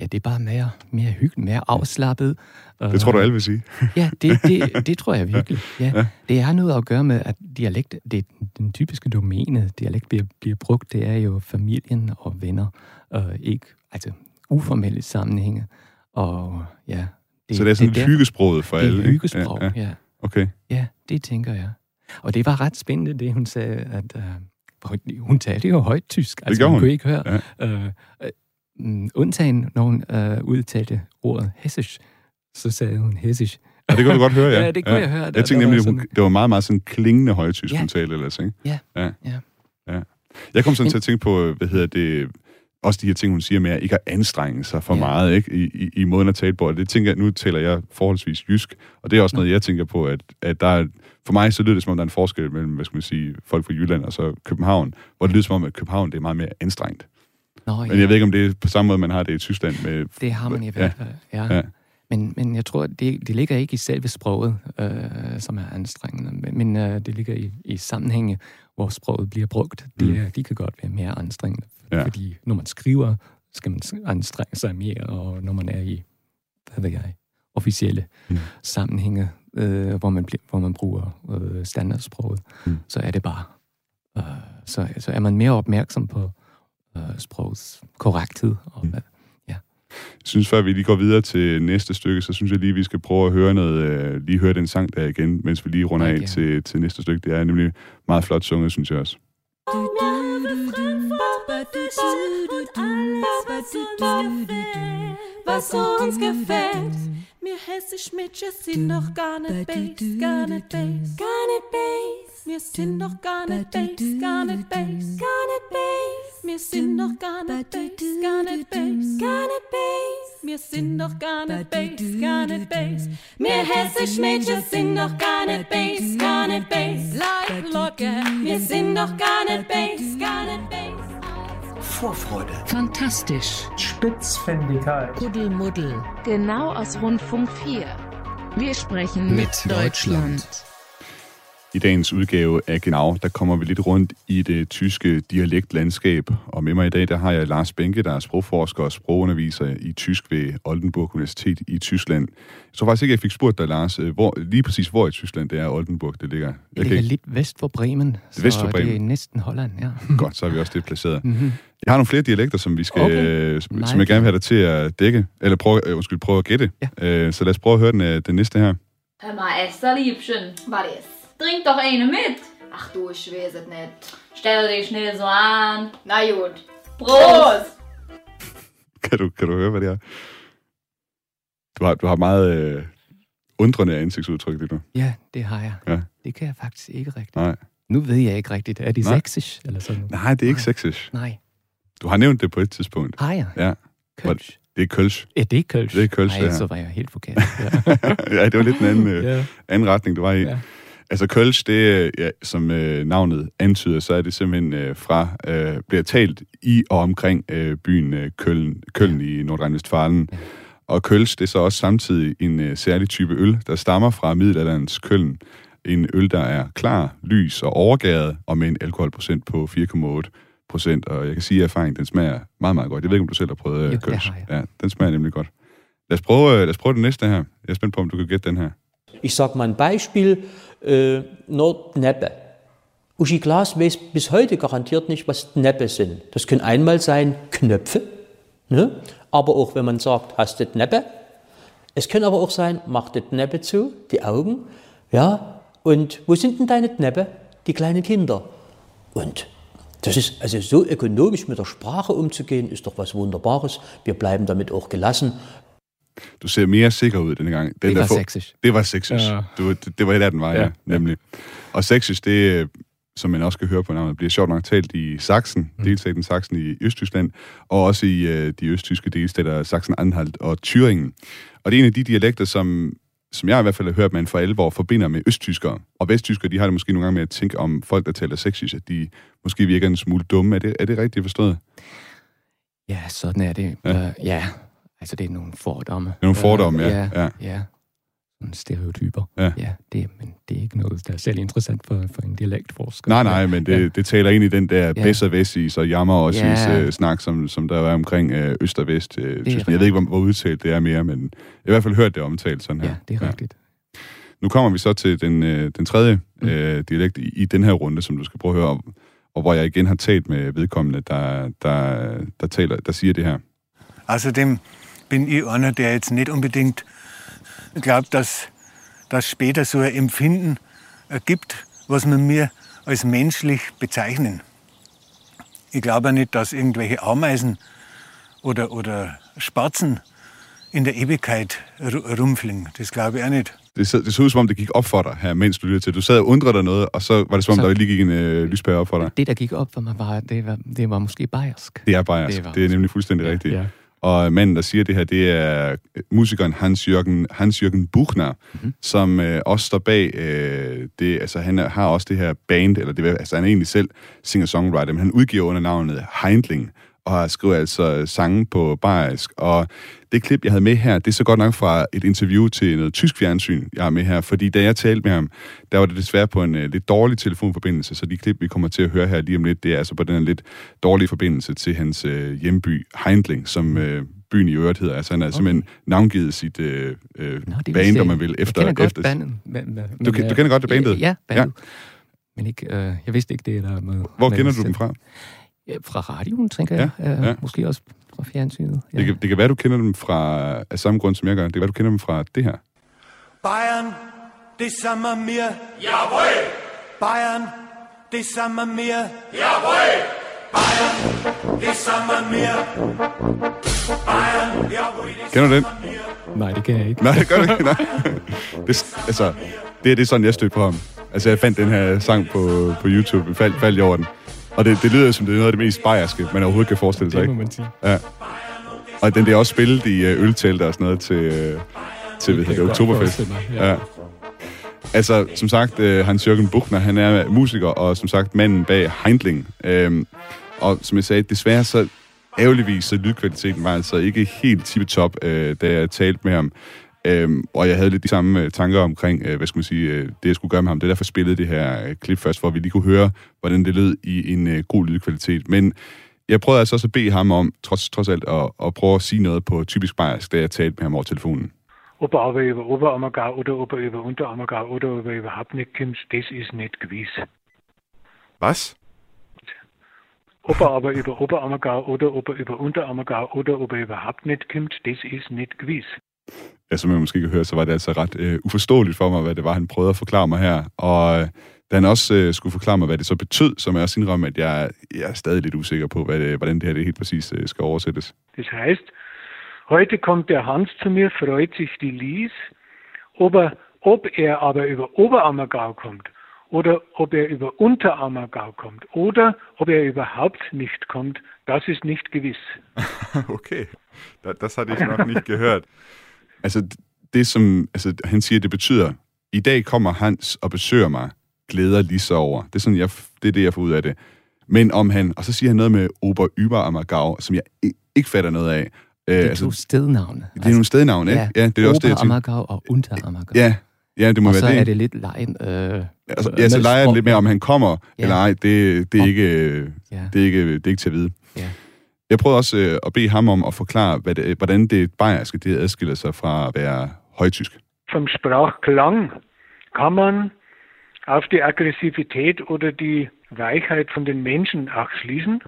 ja, det er bare mere, mere hyggeligt, mere afslappet. Det tror du, alle vil sige? ja, det, det, det tror jeg virkelig. Ja. ja. Det har noget at gøre med, at dialekt, det er den typiske domæne, dialekt bliver, bliver brugt, det er jo familien og venner, og ikke, altså uformelle sammenhænge. Og ja, det, så det er sådan det, hyggesproget for det alle? Det er hyggesprog, ja, ja. ja. Okay. Ja, det tænker jeg. Og det var ret spændende, det hun sagde, at uh, hun talte jo højt tysk. Altså, det hun. hun kunne ikke høre. Ja. Uh, uh, undtagen, når hun uh, udtalte ordet hessisch, så sagde hun hessisch. Ja, det kunne du godt høre, ja. ja, det kunne ja. jeg høre. Der, jeg tænkte nemlig, sådan... det var meget, meget sådan klingende højtysk, ja. hun talte ellers, ikke? Ja. ja. ja. ja. Jeg kom sådan Men... til at tænke på, hvad hedder det, også de her ting, hun siger med at ikke at anstrenge sig for ja. meget ikke? I, i, i måden at tale på. Og det tænker jeg, nu taler jeg forholdsvis jysk, og det er også noget, jeg tænker på, at, at der er, for mig så lyder det som om, der er en forskel mellem, hvad skal man sige, folk fra Jylland og så København, hvor det lyder som om, at København det er meget mere anstrengt. Nå, Men jeg ved ikke, om det er på samme måde, man har det i Tyskland. Med, det har man i hvert fald, ja. ja. ja. Men, men jeg tror, det, det ligger ikke i selve sproget, øh, som er anstrengende, men, men øh, det ligger i, i sammenhænge, hvor sproget bliver brugt. Det, mm. De kan godt være mere anstrengende, ja. fordi når man skriver, skal man anstrenge sig mere, og når man er i, hvad ved jeg, officielle mm. sammenhænge, øh, hvor, man, hvor man bruger øh, standardsproget, mm. så er det bare, øh, så, så er man mere opmærksom på øh, sprogets korrekthed, og mm. Jeg synes, før vi lige går videre til næste stykke, så synes jeg lige, vi skal prøve at høre noget, øh, lige høre den sang der igen, mens vi lige runder okay. af til, til næste stykke. Det er nemlig meget flot sunget, synes jeg også. Was uns gefällt. Mir hessisch Mädchen sind doch gar nicht Bass, gar nicht Bass, gar nicht Bass. Wir sind doch gar nicht Bass, gar nicht Bass, gar nicht Bass. Wir sind doch gar nicht Bass, gar nicht Bass, gar nicht Bass. Wir sind doch gar nicht Base, gar nicht Base. Wir hessisch Mädchen sind doch gar nicht Base, gar nicht Base. Bleib locker, wir sind doch gar nicht Base, gar nicht Base. Vorfreude. Fantastisch. Spitzfindigkeit. Kuddelmuddel. Genau aus Rundfunk 4. Wir sprechen Mit Deutschland. I dagens udgave af Genau, der kommer vi lidt rundt i det tyske dialektlandskab. Og med mig i dag, der har jeg Lars Benke, der er sprogforsker og sprogunderviser i tysk ved Oldenburg Universitet i Tyskland. Jeg tror faktisk ikke, jeg fik spurgt dig, Lars, øh, hvor, lige præcis hvor i Tyskland det er Oldenburg, det ligger. Jeg Det ligger lidt vest for Bremen, så vest for det Bremen. er næsten Holland, ja. Godt, så er vi også det placeret. Mhm. Jeg har nogle flere dialekter, som vi skal, Okay. okay. som, Nej, som jeg gerne vil have dig til at dække, eller prøve, øh, undskyld, prøve at gætte. Ja. Øh, så lad os prøve at høre den, øh, den næste her. Hör mal, Esther Liebchen, was ist? Trink doch eine mit. Ach du, ich weiß es nicht. Stell dich schnell so an. Na gut. Prost! Kan du, kan du høre, hvad det er? Du har, du har meget øh, undrende ansigtsudtryk lige nu. Ja, det har jeg. Ja. Det kan jeg faktisk ikke rigtigt. Nej. Nu ved jeg ikke rigtigt. Er det Nej. sexisk eller sådan noget? Nej, det er ikke sexisk. Nej. Du har nævnt det på et tidspunkt. Har jeg? Ja. Kølsch. Det er kølsch. Ja, det er kølsch. Det er kølsch, Ej, ja. så var jeg helt forkert. ja, det var lidt en anden, øh, Ja. anden retning, du var i. Ja. Altså Kølsch, det er, ja, som øh, navnet antyder, så er det simpelthen øh, fra, øh, bliver talt i og omkring øh, byen øh, Køln, Køln i Nordrhein-Westfalen. Ja. Og Kølsch, det er så også samtidig en øh, særlig type øl, der stammer fra middelalderens Køln. En øl, der er klar, lys og overgæret, og med en alkoholprocent på 4,8 procent. Og jeg kan sige, at erfaringen, den smager meget, meget godt. Jeg ved ikke, om du selv har prøvet Jo, øh, det Kølsch. har jeg. Ja, den smager nemlig godt. Lad os prøve, øh, lad os prøve den næste her. Jeg er spændt på, om du kan gætte den her. Ich sag mal ein Beispiel, äh, Nordneppe. Uschi Glas weiß bis heute garantiert nicht, was Neppe sind. Das können einmal sein Knöpfe, ne? aber auch wenn man sagt, hast du Neppe. Es können aber auch sein, mach das Neppe zu, die Augen, ja, und wo sind denn deine Neppe? Die kleinen Kinder. Und das ist also so ökonomisch mit der Sprache umzugehen, ist doch was Wunderbares. Wir bleiben damit auch gelassen. Du ser mere sikker ud denne gang. Den Det der var sexisk. Det var sexisk. Ja. Du, det, det var et af den var, ja, Ja, nemlig. Og sexisk, det som man også kan høre på navnet, bliver sjovt nok talt i Sachsen, mm. delstaten Sachsen i Østtyskland, og også i øh, de østtyske delstater Sachsen-Anhalt og Thüringen. Og det er en af de dialekter, som, som jeg i hvert fald har hørt, man for alvor forbinder med østtyskere. Og vesttyskere, de har det måske nogle gange med at tænke om folk, der taler sexisk, at de måske virker en smule dumme. Er det, er det rigtigt forstået? Ja, sådan er det. Ja. Uh, ja. altså det er nogle fordomme. Nogle fordomme, Øh, ja, ja. ja. ja. Stereotyper. Ja. ja det, men det er ikke noget, der er selv interessant for, for en dialektforsker. Nej, nej, men det, Ja. det taler ind i den der Ja. og vestis og jammer og Ja. øh, snak, som, som der er omkring øh, øst og vest. Øh, jeg ved ikke, hvor, hvor udtalt det er mere, men jeg har i hvert fald hørt det omtalt sådan her. Ja, det er rigtigt. Nu kommer vi så til den, øh, den tredje øh, dialekt i, i den her runde, som du skal prøve at høre om, og hvor jeg igen har talt med vedkommende, der, der, der, taler, der siger det her. Außerdem bin ich einer, der jetzt nicht unbedingt glaubt, dass das später so ein Empfinden äh, gibt, was man mir als menschlich bezeichnen. Ich glaube auch nicht, dass irgendwelche Ameisen oder, oder Spatzen in der Ewigkeit ru- rumfliegen. Das glaube ich auch nicht. Det så, det så ud, som om det gik op for dig her, mens du lyttede til. Du sad og undrede dig noget, og så var det som om, Så- der lige gik en øh, lyspære op for dig. Det, der gik op for mig, var, det var, det var måske bayersk. Det er bayersk. Det Det, var det er nemlig fuldstændig ja, rigtigt. ja. Og manden, der siger det her, det er musikeren Hans-Jørgen Hans -Jørgen Buchner, mm-hmm. som øh, også står bag øh, det. Altså, han har også det her band, eller det, altså, han er egentlig selv singer-songwriter, men han udgiver under navnet Heindling, og har skrevet altså sange på bayersk. Og det klip, jeg havde med her, det er så godt nok fra et interview til noget tysk fjernsyn, jeg har med her. Fordi da jeg talte med ham, der var det desværre på en uh, lidt dårlig telefonforbindelse, så de klip, vi kommer til at høre her lige om lidt, det er altså på den her lidt dårlige forbindelse til hans uh, hjemby, Heindling, som uh, byen i øvrigt hedder. Altså han har okay. simpelthen navngivet sit uh, uh, Nå, band, om man vil, efter... Jeg kender godt efter bandet. Men, men, Du, du kender godt det bandet? Ja, bandet. Ja. Men ikke, øh, jeg vidste ikke, det er der med... Hvor med kender du dem fra? Ja, fra radioen, tænker Ja, jeg. Øh, ja. Måske også fra fjernsynet. Ja. Det, kan, det kan være, du kender dem fra, af samme grund, som jeg gør. Det kan være, du kender dem fra det her. Bayern, det samme mir. Jawohl! Bayern, det samme mir. Jawohl! Bayern, det samme mir. Bayern, jawohl, det Kender du den? Nej, det kan jeg ikke. Nej, det gør du ikke. Nej. Det, altså, det, er- det er sådan, jeg stødte på ham. Altså, jeg fandt den her sang på, på YouTube, faldt, faldt jeg over den. Og det, det lyder som det er noget af det mest bayerske, man overhovedet kan forestille sig, Det må ikke? man sige. Ja. Og den bliver også spillet i øh, øltelter og sådan noget til, øh, til hvad det, jeg godt Oktoberfest. ja. ja. Altså, som sagt, øh, Hans-Jørgen Buchner, han er musiker, og som sagt, manden bag Heindling. Øhm, og som jeg sagde, desværre så ærgerligvis, så lydkvaliteten var altså ikke helt tippetop, øh, da jeg talte med ham. Øhm, og jeg havde lidt de samme øh, tanker omkring, øh, hvad skal man sige, øh, det jeg skulle gøre med ham. Det er derfor spillede det her øh, klip først, for vi lige kunne høre, hvordan det lød i en øh, god lydkvalitet. Men jeg prøvede altså også at bede ham om, trods, trods alt, at, at prøve at sige noget på typisk bayersk, da jeg talte med ham over telefonen. Ob er aber über Oberammergau oder ob er über Unterammergau oder ob er überhaupt nicht kommt, das ist nicht gewiss. Was? Ob er aber über Oberammergau oder er über Unterammergau oder ob er überhaupt nicht kommt, das ist nicht gewiss. Ja, som jeg måske kan høre, så var det altså ret øh, uforståeligt for mig, hvad det var, han prøvede at forklare mig her. Og øh, da han også øh, skulle forklare mig, hvad det så betød, så må jeg også indrømme, at jeg, jeg er stadig lidt usikker på, hvad det, hvordan det her det helt præcis øh, skal oversættes. Das heißt, heute kommt der Hans zu mir, freut sich die Lies, ob er, ob er aber über Oberammergau kommt oder ob er über Unterammergau kommt oder ob er überhaupt nicht kommt, das ist nicht gewiss. okay, das, das hatte ich noch nicht gehört. Altså, det som altså, han siger, det betyder, i dag kommer Hans og besøger mig, glæder lige så over. Det er, sådan, jeg, det er det, jeg får ud af det. Men om han, og så siger han noget med Ober Über Ammergau, som jeg ikke fatter noget af. Øh, Det er to stednavne. Det er nogle stednavne, ikke? Ja, det er også det, jeg tænker. Og Unterammergau. Ja, ja, det må og være så det. er det lidt lejen. Øh, Altså, ja, så leger lidt med, om han kommer Ja. eller ej. Det, det, er ikke, Ja. det, er ikke, det er ikke til at vide. Ja. Jeg prøvede også øh, at bede ham om at forklare, hvad det, hvordan det bayerske det adskiller sig fra at være højtysk. Vom Sprachklang kann man auf die Aggressivität oder die Weichheit von den Menschen auch schließen.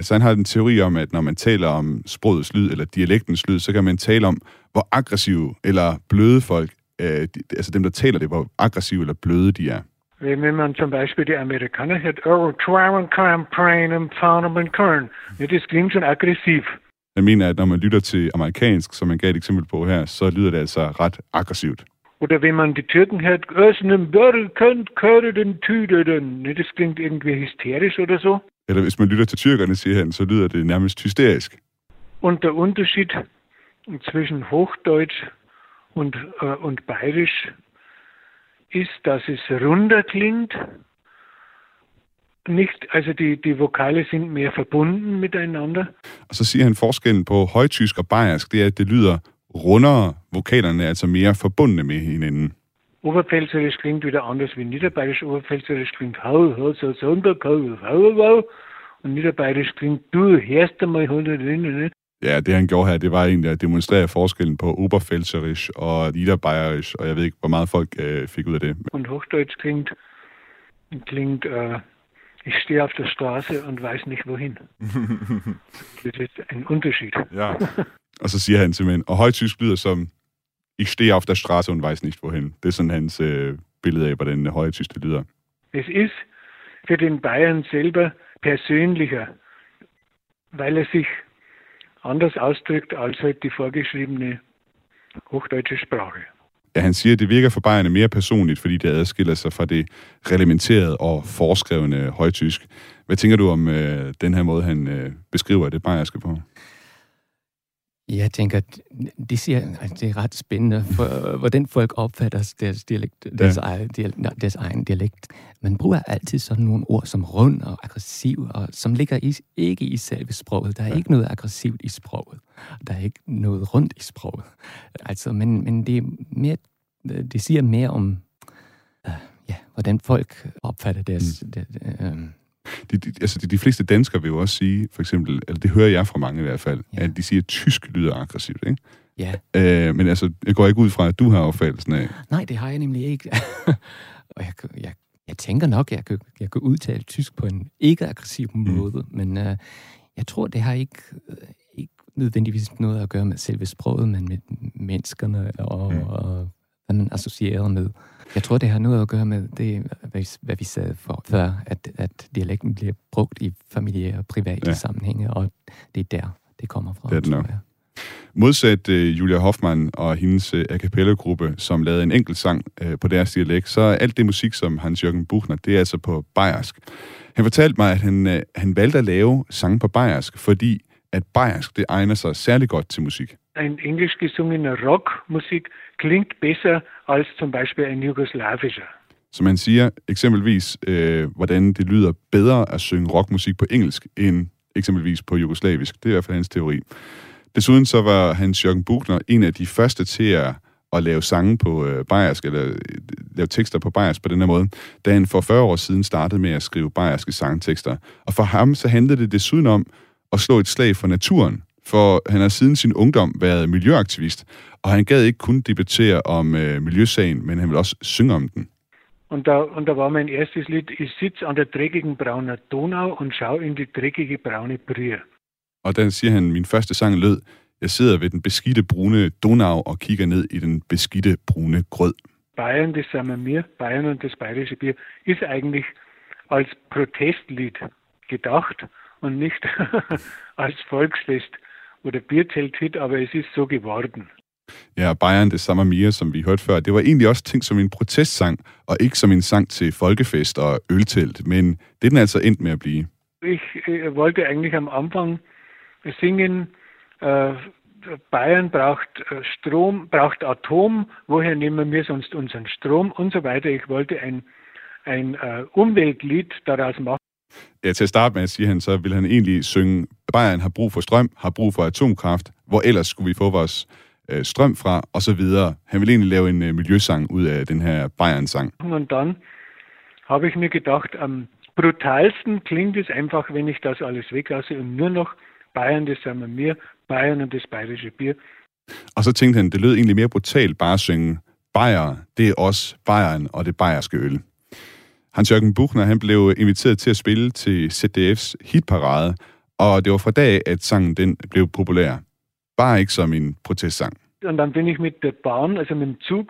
Altså han har en teori om, at når man taler om sprogets lyd, eller dialektens lyd, så kan man tale om, hvor aggressive eller bløde folk, øh, de, altså dem, der taler det, hvor aggressive eller bløde de er. Wenn man zum Beispiel die Amerikaner hört, oh, Cram, Prain, und Farnham und Kern, das klingt schon aggressiv. Jeg mener, at når man lytter til amerikansk, som man gav et eksempel på her, så lyder det altså ret aggressivt. Oder wenn man die Türken hört, Ösnem, Börre, könnt, köre den Tüde, den. Ne, Das klingt irgendwie hysterisch oder so. Eller hvis man lytter til tyrkerne, siger han, så lyder det nærmest hysterisk. Und der Unterschied zwischen Hochdeutsch und, äh, und Bayerisch ist, dass es runder klingt. Nicht, also die, die Vokale sind mehr verbunden miteinander. Og så siger han forskellen på højtysk og bayersk, det er, at det lyder rundere. Vokalerne er altså mere forbundne med hinanden. Oberpfälzerisch klingt wieder anders wie Niederbayerisch. Oberpfälzerisch klingt hau, hau, so, hau. Und Niederbayerisch klingt du, hörst einmal, hau, da drin, ne? Ja, det han gjorde her, det var egentlig at demonstrere forskellen på Oberpfälzerisch og Niederbayerisch, og jeg ved ikke, hvor meget folk øh, fik ud af det. Und Hochdeutsch klingt, klingt, äh, ich stehe auf der Straße und weiß nicht wohin. Das ist ein Unterschied. Ja. Og så siger han simpelthen, og højtysk lyder som, ich stehe auf der Straße und weiß nicht wohin. Det er sådan hans øh, billede af, hvordan højtysk det lyder. Es ist für den Bayern selber persönlicher, weil er sich anders ausdrückt als halt die vorgeschriebene hochdeutsche Sprache. Ja, han siger, at det virker for bayerne mere personligt, fordi det adskiller sig fra det reglementerede og forskrevne højtysk. Hvad tænker du om øh, den her måde, han øh, beskriver det bayerske på? Jeg tænker, det, siger, altså, det er ret spændende, for, hvordan folk opfatter deres, dialekt, deres, Ja. egen, dialekt, deres egen dialekt. Man bruger altid sådan nogle ord som rund og aggressiv, og som ligger i, ikke i selve sproget. Der er ja. ikke noget aggressivt i sproget. Der er ikke noget rundt i sproget. Altså, men, men det, er mere, det siger mere om, uh, ja, hvordan folk opfatter deres... Mm. Det, øh, De, de, altså de, de fleste danskere vil jo også sige, for eksempel, eller det hører jeg fra mange i hvert fald, ja. at de siger, at tysk lyder aggressivt, ikke? Ja. Øh, men altså, jeg går ikke ud fra, at du har opfattelsen af. Nej, det har jeg nemlig ikke. og jeg, jeg, jeg tænker nok, at jeg kan, jeg kan udtale tysk på en ikke-aggressiv måde, men uh, jeg tror, det har ikke, uh, ikke nødvendigvis noget at gøre med selve sproget, men med menneskerne og, mm. og hvad man associerer med. Jeg tror, det har noget at gøre med det, hvad, vi sagde for, før, at, at dialekten bliver brugt i familiære og private Ja. sammenhænge, og det er der, det kommer fra. Det er det nok. jeg. Modsat øh, Julia Hoffmann og hendes øh, a cappella-gruppe, som lavede en enkelt sang øh, på deres dialekt, så er alt det musik, som Hans-Jørgen Buchner, det er altså på bayersk. Han fortalte mig, at han, øh, han valgte at lave sange på bayersk, fordi at bayersk det egner sig særlig godt til musik. Ein englisch gesungener Rockmusik klingt besser als zum Beispiel ein jugoslawischer. Så man siger eksempelvis, øh, hvordan det lyder bedre at synge rockmusik på engelsk end eksempelvis på jugoslavisk. Det er i hvert fald hans teori. Desuden så var Hans Jørgen Buchner en af de første til at, at lave sange på øh, bayersk, eller øh, lave tekster på bayersk på den her måde, da han for 40 år siden startede med at skrive bayerske sangtekster. Og for ham så handlede det desuden om at slå et slag for naturen, for han har siden sin ungdom været miljøaktivist, og han gad ikke kun debattere om øh, miljøsagen, men han vil også synge om den. Und da, und da war mein erstes Lied, ich sitze an der dreckigen brauner Donau und schau in die dreckige braune Brühe. Og der siger han, min første sang lød, jeg sidder ved den beskidte brune Donau og kigger ned i den beskidte brune grød. Bayern, das sind wir mir, Bayern und das bayerische Bier, ist eigentlich als Protestlied gedacht und nicht als Volksfest oder Bierzelthit, aber es ist so geworden. Ja, Bayern, det samme mere, som vi hørte før, det var egentlig også tænkt som en protestsang, og ikke som en sang til folkefest og øltelt, men det er den altså endt med at blive. Ich äh, wollte eigentlich am Anfang singen, äh, Bayern braucht äh, Strom, braucht Atom, woher nehmen wir sonst unseren Strom und so weiter. Ich wollte ein, ein äh, Umweltlied daraus machen. Ja, til at starte med, siger han, så vil han egentlig synge, Bayern har brug for strøm, har brug for atomkraft, hvor ellers skulle vi få vores øh, strøm fra, og så videre. Han vil egentlig lave en øh, miljøsang ud af den her Bayern-sang. Und dann habe ich mir gedacht, am brutalsten klingt es einfach, wenn ich das alles weglasse und nur noch Bayern, das sind wir mir, Bayern und das bayerische Bier. Og så tænkte han, det lød egentlig mere brutalt bare at synge, Bayer, det er os, Bayern og det bayerske øl. Hans-Jørgen Buchner, han blev inviteret til at spille til ZDF's hitparade, og det var fra dag at sangen den blev populær. Bare ikke som en protestsang. Und dann bin ich mit der Bahn, also mit dem Zug,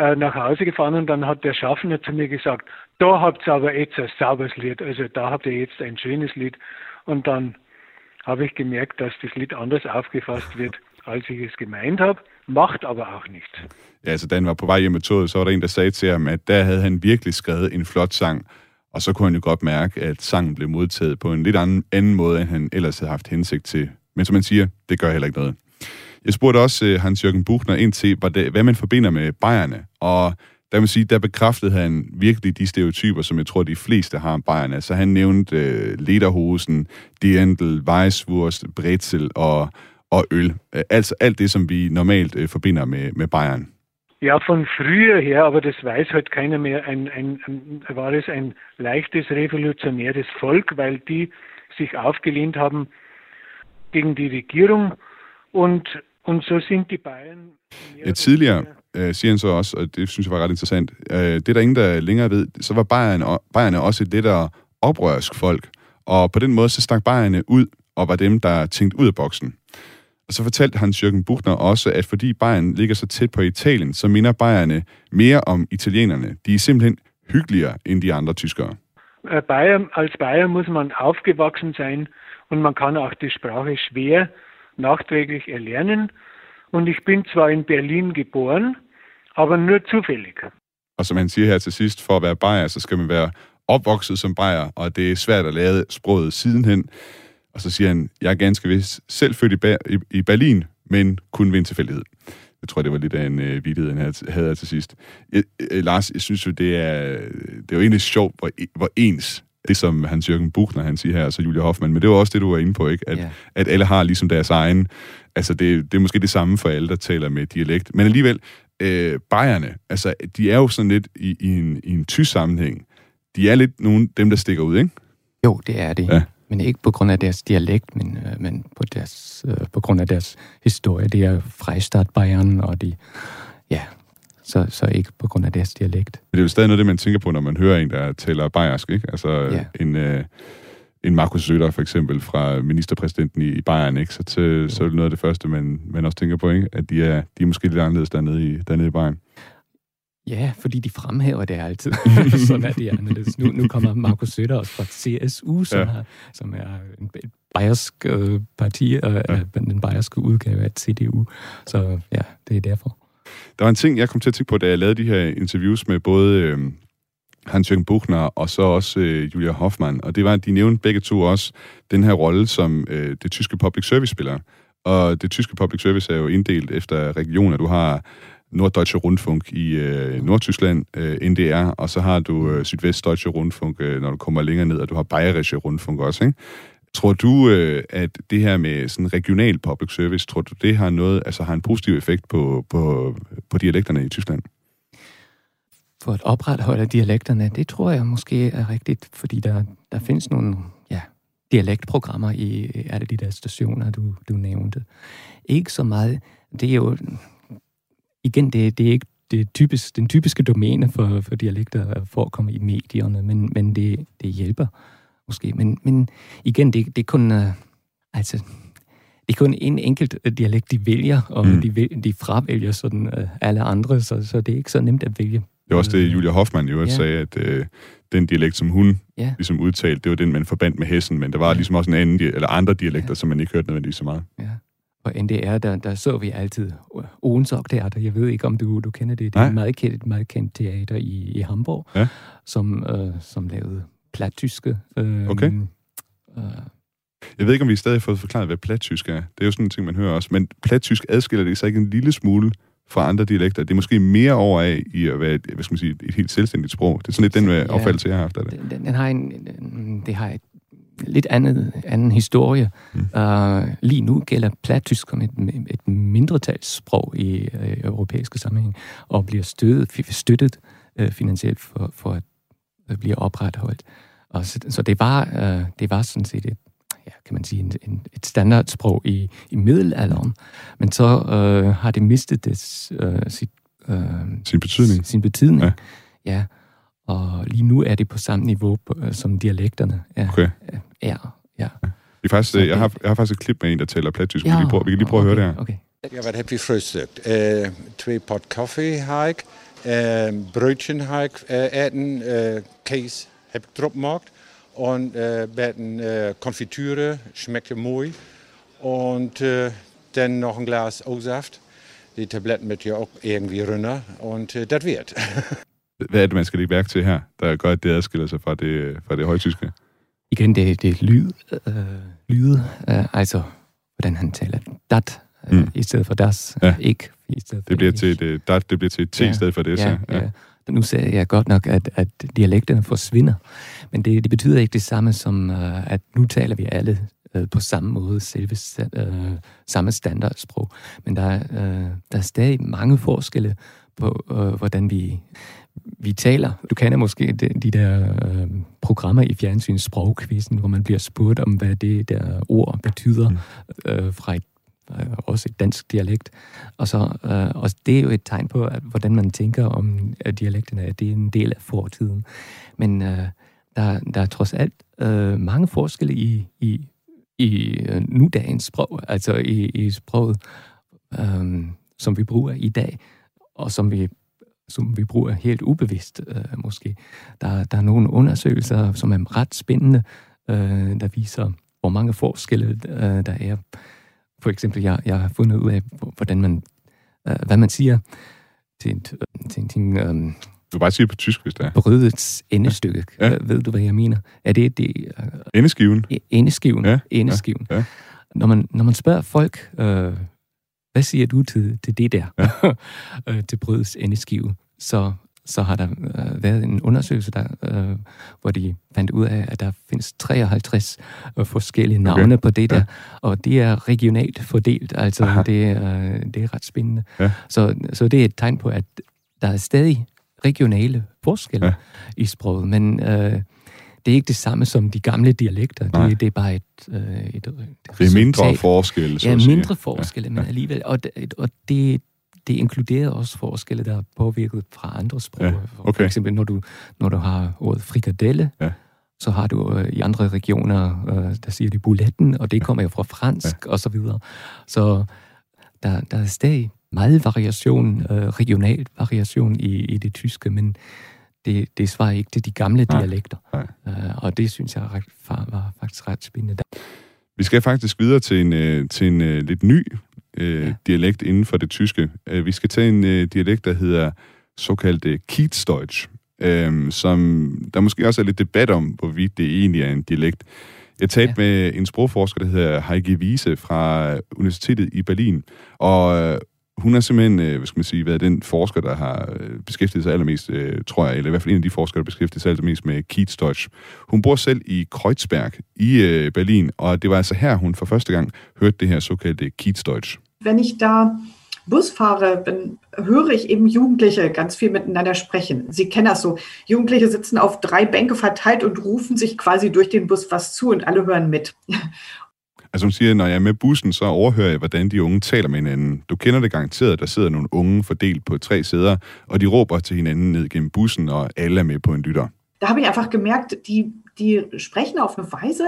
äh, nach Hause gefahren und dann hat der Schaffner zu mir gesagt, da habt ihr aber jetzt ein sauberes Lied, also da habt ihr jetzt ein schönes Lied. Und dann habe ich gemerkt, dass das Lied anders aufgefasst wird, als ich es gemeint habe, macht aber auch nicht. Ja, altså da han var på vej hjem med toget, så var der en, der sagde til ham, at der havde han virkelig skrevet en flot sang, og så kunne han jo godt mærke, at sangen blev modtaget på en lidt anden, anden måde, end han ellers havde haft hensigt til. Men som man siger, det gør heller ikke noget. Jeg spurgte også øh, uh, Hans-Jørgen Buchner ind til, hvad, man forbinder med Bayerne, og der vil sige, der bekræftede han virkelig de stereotyper, som jeg tror, de fleste har om Bayerne. Så han nævnte øh, lederhosen, Dirndl, Weisswurst, Brezel og, og øl. Uh, altså alt det, som vi normalt uh, forbinder med, med Bayern. Ja, von früher her, aber das weiß heute keiner mehr, ein, ein, ein, war es ein leichtes revolutionäres Volk, weil die sich aufgelehnt haben gegen die Regierung und, und so sind die Bayern Ja, tidligere øh, siger han så også, og det synes jeg var ret interessant, øh, det er der ingen, der længere ved, så var Bayern, Bayerne også et lidt oprørsk folk, og på den måde så stak Bayerne ud, og var dem, der tænkte ud af boksen. Og så fortalte Hans Jørgen Buchner også, at fordi Bayern ligger så tæt på Italien, så minder Bayerne mere om italienerne. De er simpelthen hyggeligere end de andre tyskere. Bayern, als Bayer muss man aufgewachsen sein und man kann auch die Sprache schwer nachträglich erlernen. Und ich bin zwar in Berlin geboren, aber nur zufällig. Og som han siger her til sidst, for at være bajer, så skal man være opvokset som bajer, og det er svært at lære sproget sidenhen. Og så siger han, jeg er ganske vist selv født i, ba- i, i Berlin, men kun ved en tilfældighed. Jeg tror, det var lidt af en øh, vidighed, han havde til sidst. Jeg, øh, Lars, jeg synes jo, det er, det er jo egentlig sjovt, hvor, hvor ens det, som Hans Jørgen Buchner, han siger her, så Julia Hoffmann, men det var også det, du var inde på, ikke? At, Ja. at alle har ligesom deres egen, altså det, det er måske det samme for alle, der taler med dialekt, men alligevel, øh, bajerne, altså de er jo sådan lidt i, i, en, i en tysk sammenhæng, de er lidt nogle dem, der stikker ud, ikke? Jo, det er det. Ja. Men ikke på grund af deres dialekt, men, øh, men på, deres, øh, på grund af deres historie. Det er Freistadt Bayern, og de, ja, så, så ikke på grund af deres dialekt. Men det er jo stadig noget, det man tænker på, når man hører en, der taler bayersk, ikke? Altså Ja. en, øh, en Markus Söder for eksempel fra ministerpræsidenten i, i Bayern, ikke? Så, til, så er det noget af det første, man, man også tænker på, ikke? At de er, de er måske lidt anderledes dernede i, dernede i Bayern. Ja, fordi de fremhæver det altid. Sådan er det anderledes. Nu, nu kommer Markus Söder også fra CSU, som, Ja. har, som er en, bayersk øh, parti, og ja. den bayerske udgave af CDU. Så ja, det er derfor. Der var en ting, jeg kom til at tænke på, da jeg lavede de her interviews med både øh, Hans-Jørgen Buchner og så også øh, Julia Hoffmann. Og det var, at de nævnte begge to også den her rolle, som øh, det tyske public service spiller. Og det tyske public service er jo inddelt efter regioner. Du har Norddeutsche Rundfunk i øh, Nordtyskland, øh, NDR, og så har du øh, Sydvestdeutsche Rundfunk, øh, når du kommer længere ned, og du har Bayerische Rundfunk også, ikke? Tror du, øh, at det her med sådan regional public service, tror du, det har noget, altså har en positiv effekt på, på, på dialekterne i Tyskland? For at opretholde dialekterne, det tror jeg måske er rigtigt, fordi der, der findes nogle ja, dialektprogrammer i alle de der stationer, du, du nævnte. Ikke så meget. Det er jo igen, det, det er ikke det typisk, den typiske domæne for, for dialekter at komme i medierne, men, men det, det hjælper måske. Men, men igen, det, det er kun... Uh, altså, det er kun en enkelt dialekt, de vælger, og mm. de, de fravælger sådan uh, alle andre, så, så det er ikke så nemt at vælge. Det er også det, Julia Hoffmann jo ja. sagde, at øh, den dialekt, som hun ja. ligesom udtalte, det var den, man forbandt med hessen, men der var ja. ligesom også en anden, eller andre dialekter, ja. som man ikke hørte nødvendigvis så meget. Ja. På NDR, der, der så vi altid Oensok Teater. Jeg ved ikke, om du, du kender det. Det er et meget kendt, et meget kendt teater i, i Hamburg, ja. som, øh, som lavede plattyske. Øh, okay. Øh, jeg ved ikke, om vi stadig har fået forklaret, hvad plattysk er. Det er jo sådan en ting, man hører også. Men plattysk adskiller det sig ikke en lille smule fra andre dialekter. Det er måske mere over af i at være et, hvad skal man sige, et helt selvstændigt sprog. Det er sådan lidt den ja, opfattelse, jeg har haft af det. Den, den har en, det har et lidt andet, anden historie. Mm. Uh, lige nu gælder plattysk som et, et mindretalssprog i uh, europæiske sammenhæng, og bliver støttet, støttet uh, finansielt for, for at uh, blive opretholdt. Og så, så det, var, uh, det var sådan set et, ja, kan man sige, en, en, et standardsprog i, i middelalderen, men så uh, har det mistet det, uh, sit, uh, sin betydning. Sin betydning, ja. ja. Og lige nu er det på samme niveau på, øh, som dialekterne er. Okay. er ja. Vi faktisk, jeg, har, jeg har faktisk et klip med en, der taler plattysk. Ja, vi, kan lige prøve, vi kan lige prøve okay, at høre det her. Okay. Ja, wat heb je frühstückt? Uh, twee pot koffie har ik. Uh, broodje har ik uh, eten. Uh, kaas heb ik erop gemaakt. Und uh, met een uh, Konfitüre. Schmeckte mooi. Und uh, dann noch ein Glas O-Saft. Die Tabletten mit ja auch irgendwie runter. Und uh, das wird. Hvad er det, man skal lægge mærke til her, der gør, at det adskiller sig fra det, fra det højtyske? Igen, det, det er lyd, øh, lyd øh, altså hvordan han taler dat, øh, mm. i stedet for das, ja. ikke i stedet for det bliver til et, dat, det bliver til et t ja. i stedet for det. Ja, så. Ja. Ja. Nu sagde jeg godt nok, at, at dialekterne forsvinder, men det, det betyder ikke det samme som, uh, at nu taler vi alle uh, på samme måde, selve uh, samme standardsprog. Men der er, uh, der er stadig mange forskelle på, uh, hvordan vi vi taler. Du kender måske de, de der øh, programmer i fjernsyns sprogquizzen, hvor man bliver spurgt om, hvad det der ord betyder mm. øh, fra et, øh, også et dansk dialekt. Og, så, øh, og det er jo et tegn på, at, hvordan man tænker om at dialekterne, at det er en del af fortiden. Men øh, der, der er trods alt øh, mange forskelle i, i, i øh, nudagens sprog, altså i, i sproget, øh, som vi bruger i dag, og som vi som vi bruger helt ubevidst øh, måske. Der, der er nogle undersøgelser, som er ret spændende, øh, der viser, hvor mange forskelle øh, der er. For eksempel, jeg, jeg har fundet ud af, hvordan man, øh, hvad man siger til en, til en ting... Øh, du bare sige på tysk, hvis det er. Brødets endestykke. Ja. Ja. Ved du, hvad jeg mener? Er det det... Øh, endeskiven. Endeskiven. Ja. Endeskiven. Ja. Ja. Når, man, når man spørger folk, øh, hvad siger du til, til det der? Ja. Øh, til brødets endeskive. Så, så har der øh, været en undersøgelse, der, øh, hvor de fandt ud af, at der findes 53 øh, forskellige navne okay. på det der, ja. og det er regionalt fordelt. Altså, det, øh, det er ret spændende. Ja. Så, så det er et tegn på, at der er stadig regionale forskelle ja. i sproget, men... Øh, det er ikke det samme som de gamle dialekter. Det, det er bare et, øh, et, et Det er mindre forskelle, så Ja, mindre forskelle, ja. men alligevel. Og, og det, det inkluderer også forskelle, der er påvirket fra andre sprog. Ja, okay. For eksempel, når du, når du har ordet frikadelle, ja. så har du øh, i andre regioner, øh, der siger de bouletten, og det kommer jo fra fransk, ja. og så videre. Så der, der er stadig meget variation, øh, regional variation i, i det tyske, men det, det svarer ikke til de gamle Nej. dialekter. Nej. Øh, og det synes jeg ret, var faktisk ret spændende. Vi skal faktisk videre til en, øh, til en uh, lidt ny uh, ja. dialekt inden for det tyske. Uh, vi skal tage en dialekt, der hedder såkaldt uh, Kiezdeutsch. øh, som der måske også er lidt debat om, hvorvidt det egentlig er en dialekt. Jeg talte ja. med en sprogforsker, der hedder Heike Wiese fra Universitetet i Berlin, og øh, hun er simpelthen, øh, hvad skal man sige, været den forsker, der har øh, beskæftiget sig allermest, øh, tror jeg, eller i hvert fald en af de forskere, der beskæftiget sig allermest med Kiezdeutsch. Hun bor selv i Kreuzberg i øh, Berlin, og det var altså her, hun for første gang hørte det her såkaldte Kiezdeutsch. Wenn ich da Bus fahre, dann höre ich eben Jugendliche ganz viel miteinander sprechen. Sie kennen das so. Jugendliche sitzen auf drei Bänke verteilt und rufen sich quasi durch den Bus was zu und alle hören mit. Altså hun siger, når jeg er med bussen, så overhører jeg, hvordan de unge taler med hinanden. Du kender det garanteret, der sidder nogle unge fordelt på tre sæder, og de råber til hinanden ned gennem bussen, og alle er med på en lytter. Da habe ich einfach gemerkt, die, die sprechen auf eine Weise,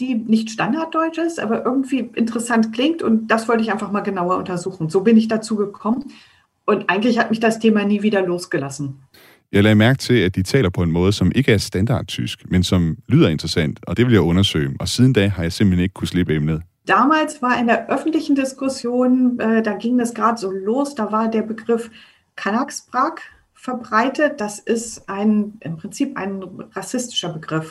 die nicht Standarddeutsch ist, aber irgendwie interessant klingt und das wollte ich einfach mal genauer untersuchen. So bin ich dazu gekommen und eigentlich hat mich das Thema nie wieder losgelassen. Jeg lagde mærke til, at de taler på en måde, som ikke er standardtysk, men som lyder interessant, og det vil jeg undersøge. Og siden da har jeg simpelthen ikke kunne slippe emnet. Damals war in der öffentlichen Diskussion, äh, da ging das gerade so los, da war der Begriff Kanaksbrak verbreitet. Das ist ein, im Prinzip ein rassistischer Begriff.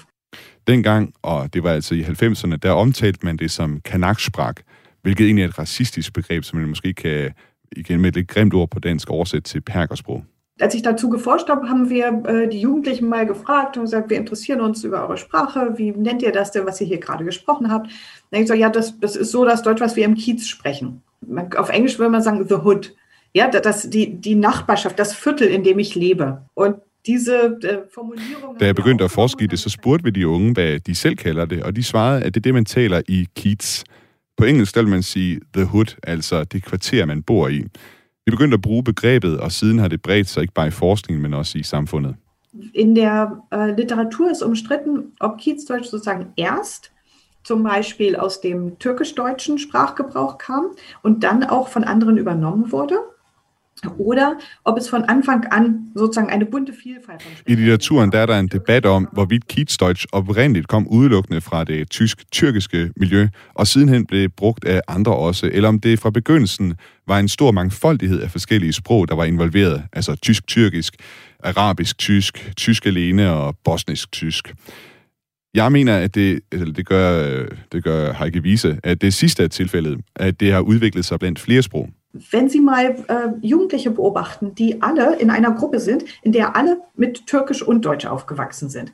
Dengang, og det var altså i 90'erne, der omtalte man det som kanaksbrak, hvilket egentlig er et racistisk begreb, som man måske kan, igen med et lidt grimt ord på dansk, oversætte til perkersprog. Als ich dazu geforscht habe, haben wir äh, die Jugendlichen mal gefragt und gesagt, wir interessieren uns über eure Sprache. Wie nennt ihr das denn, was ihr hier gerade gesprochen habt? Dann ich so, ja, das, das ist so das Deutsch, was wir im Kiez sprechen. Man, auf Englisch würde man sagen the hood. Ja, das, die, die Nachbarschaft, das Viertel, in dem ich lebe. Und diese äh, Formulierung... Da jeg begyndte at forske i det, så spurgte vi de unge, hvad de selv kalder det, og de svarede, at det er det, man taler i Kiez. På engelsk vil man sige the hood, altså det kvarter, man bor i. Vi begyndte at bruge begrebet, og siden har det bredt sig ikke bare i forskningen, men også i samfundet. In der äh, Literatur ist umstritten, ob Kiezdeutsch sozusagen erst zum Beispiel aus dem türkisch-deutschen Sprachgebrauch kam und dann auch von anderen übernommen wurde. Oder ob es von Anfang an sozusagen eine bunte Vielfalt von I litteraturen der er der en debat om, hvorvidt Kiezdeutsch oprindeligt kom udelukkende fra det tysk-tyrkiske miljø, og sidenhen blev brugt af andre også, eller om det fra begyndelsen var en stor mangfoldighed af forskellige sprog, der var involveret, altså tysk-tyrkisk, arabisk-tysk, tysk alene og bosnisk-tysk. Jeg mener, at det, eller det gør, det gør Heike Wiese, at det sidste er tilfældet, at det har udviklet sig blandt flere sprog. Wenn Sie mal äh, Jugendliche beobachten, die alle in einer Gruppe sind, in der alle mit Türkisch und Deutsch aufgewachsen sind,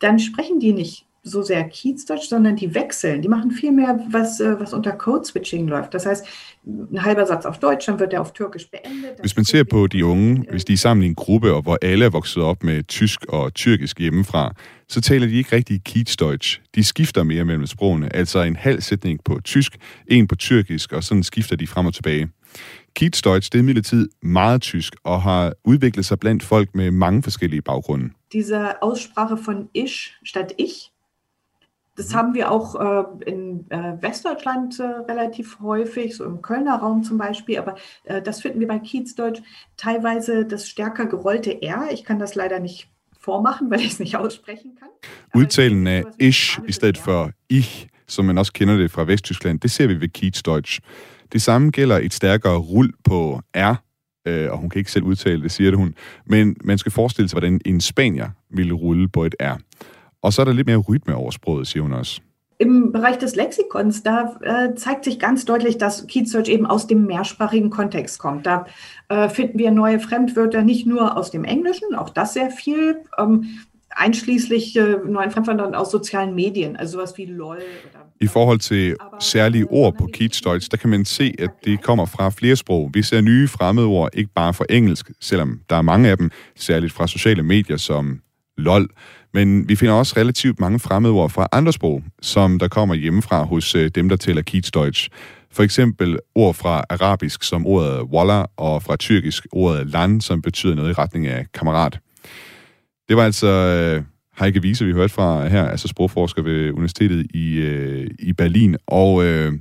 dann sprechen die nicht so sehr Kiezdeutsch, sondern die wechseln. Die machen viel mehr, was, äh, was unter Code-Switching läuft. Das heißt, ein halber Satz auf Deutsch, dann wird er auf Türkisch beendet. Hvis man ser på de unge, hvis de er sammen i en gruppe, og hvor alle er vokset op med tysk og tyrkisk hjemmefra, så taler de ikke rigtig Kiezdeutsch. De skifter mere mellem sprogene, altså en halv sætning på tysk, en på tyrkisk, og sådan skifter de frem og tilbage. Kiezdeutsch, det er midlertid meget tysk og har udviklet sig blandt folk med mange forskellige baggrunde. Diese Aussprache von ich statt ich, das haben wir auch äh, in äh, Westdeutschland äh, relativ häufig, so im Kölner Raum zum Beispiel, aber äh, das finden wir bei Kiezdeutsch teilweise das stärker gerollte R. Ich kann das leider nicht vormachen, weil ich es nicht aussprechen kann. Udtalen af ich i stedet for ich, som man også kender det fra Vesttyskland, det ser vi ved Kiezdeutsch. Det samme gælder et stærkere rul på R, og hun kan ikke selv udtale det, siger det hun. Men man skal forestille sig, hvordan en spanier ville rulle på et R. Og så er der lidt mere rytme over sproget, siger hun også. Im Bereich des Lexikons, da äh, zeigt sich ganz deutlich, dass Kiezdeutsch eben aus dem mehrsprachigen Kontext kommt. Da äh, finden wir neue Fremdwörter nicht nur aus dem Englischen, auch das sehr viel, ähm, einschließlich äh, neuen Fremdwörtern aus sozialen Medien, also sowas wie LOL. Oder I forhold til særlige ord på Kiezdeutsch, der kan man se, at det kommer fra flere sprog. Vi ser nye fremmedord, ikke bare fra engelsk, selvom der er mange af dem, særligt fra sociale medier som LOL. Men vi finder også relativt mange fremmedord fra andre sprog, som der kommer hjemmefra hos øh, dem, der tæller Kiezdeutsch. For eksempel ord fra arabisk som ordet walla, og fra tyrkisk ordet lan, som betyder noget i retning af kammerat. Det var altså øh, Heike Wiese, vi hørte fra her, altså sprogforsker ved Universitetet i, øh, i Berlin, og øh,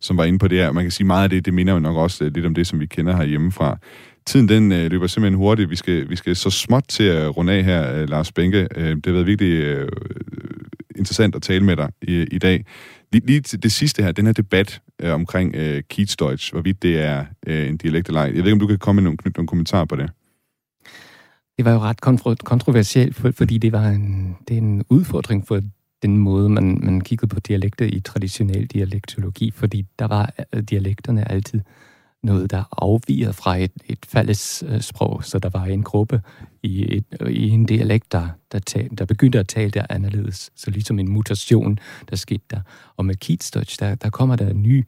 som var inde på det her. Man kan sige meget af det, det minder jo nok også lidt om det, som vi kender her hjemmefra. Tiden den øh, løber simpelthen hurtigt. Vi skal, vi skal så småt til at runde af her, øh, Lars Benke. Øh, det har været virkelig øh, øh, interessant at tale med dig i, i dag. Lige, lige til det sidste her, den her debat øh, omkring øh, Kiezdeutsch, hvorvidt det er øh, en dialekt eller ej. Jeg ved ikke, om du kan komme med nogle, nogle kommentarer på det. Det var jo ret kontroversielt, for, fordi det var en, det er en udfordring for den måde, man, man kiggede på dialekter i traditionel dialektologi, fordi der var øh, dialekterne altid noget, der afviger fra et, et fælles øh, sprog, så der var en gruppe i, et, øh, i en dialekt, der, der, tal, der begyndte at tale der anderledes, så ligesom en mutation, der skete der. Og med Kiezdeutsch, der, der kommer der en ny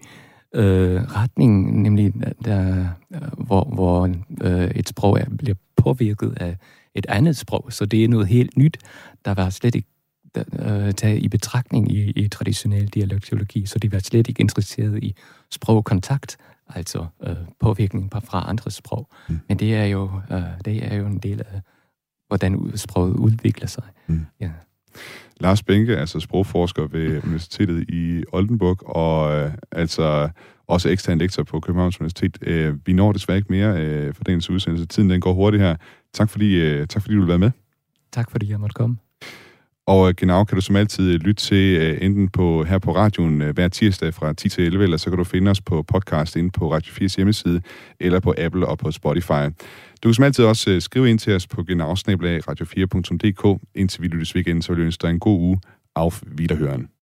øh, retning, nemlig øh, der, øh, hvor, hvor øh, et sprog er, bliver påvirket af et andet sprog, så det er noget helt nyt, der var slet ikke øh, i betragtning i, i traditionel dialektologi, så de var slet ikke interesseret i sprogkontakt, altså øh, påvirkning fra andre sprog. Mm. Men det er, jo, øh, det er jo en del af, hvordan sproget udvikler sig. Mm. Ja. Lars Benke, altså sprogforsker ved Universitetet i Oldenburg, og øh, altså også ekstern lektor på Københavns Universitet. Øh, vi når desværre ikke mere øh, for dagens udsendelse. Tiden den går hurtigt her. Tak fordi, øh, tak fordi du vil være med. Tak fordi jeg måtte komme. Og øh, genau kan du som altid øh, lytte til øh, enten på, her på radioen hver tirsdag fra 10 til 11, eller så kan du finde os på podcast inde på Radio 4's hjemmeside, eller på Apple og på Spotify. Du kan som altid også skrive ind til os på genavsnablag radio4.dk. Indtil vi lyttes igen, så vil jeg ønske dig en god uge. Auf Wiederhören.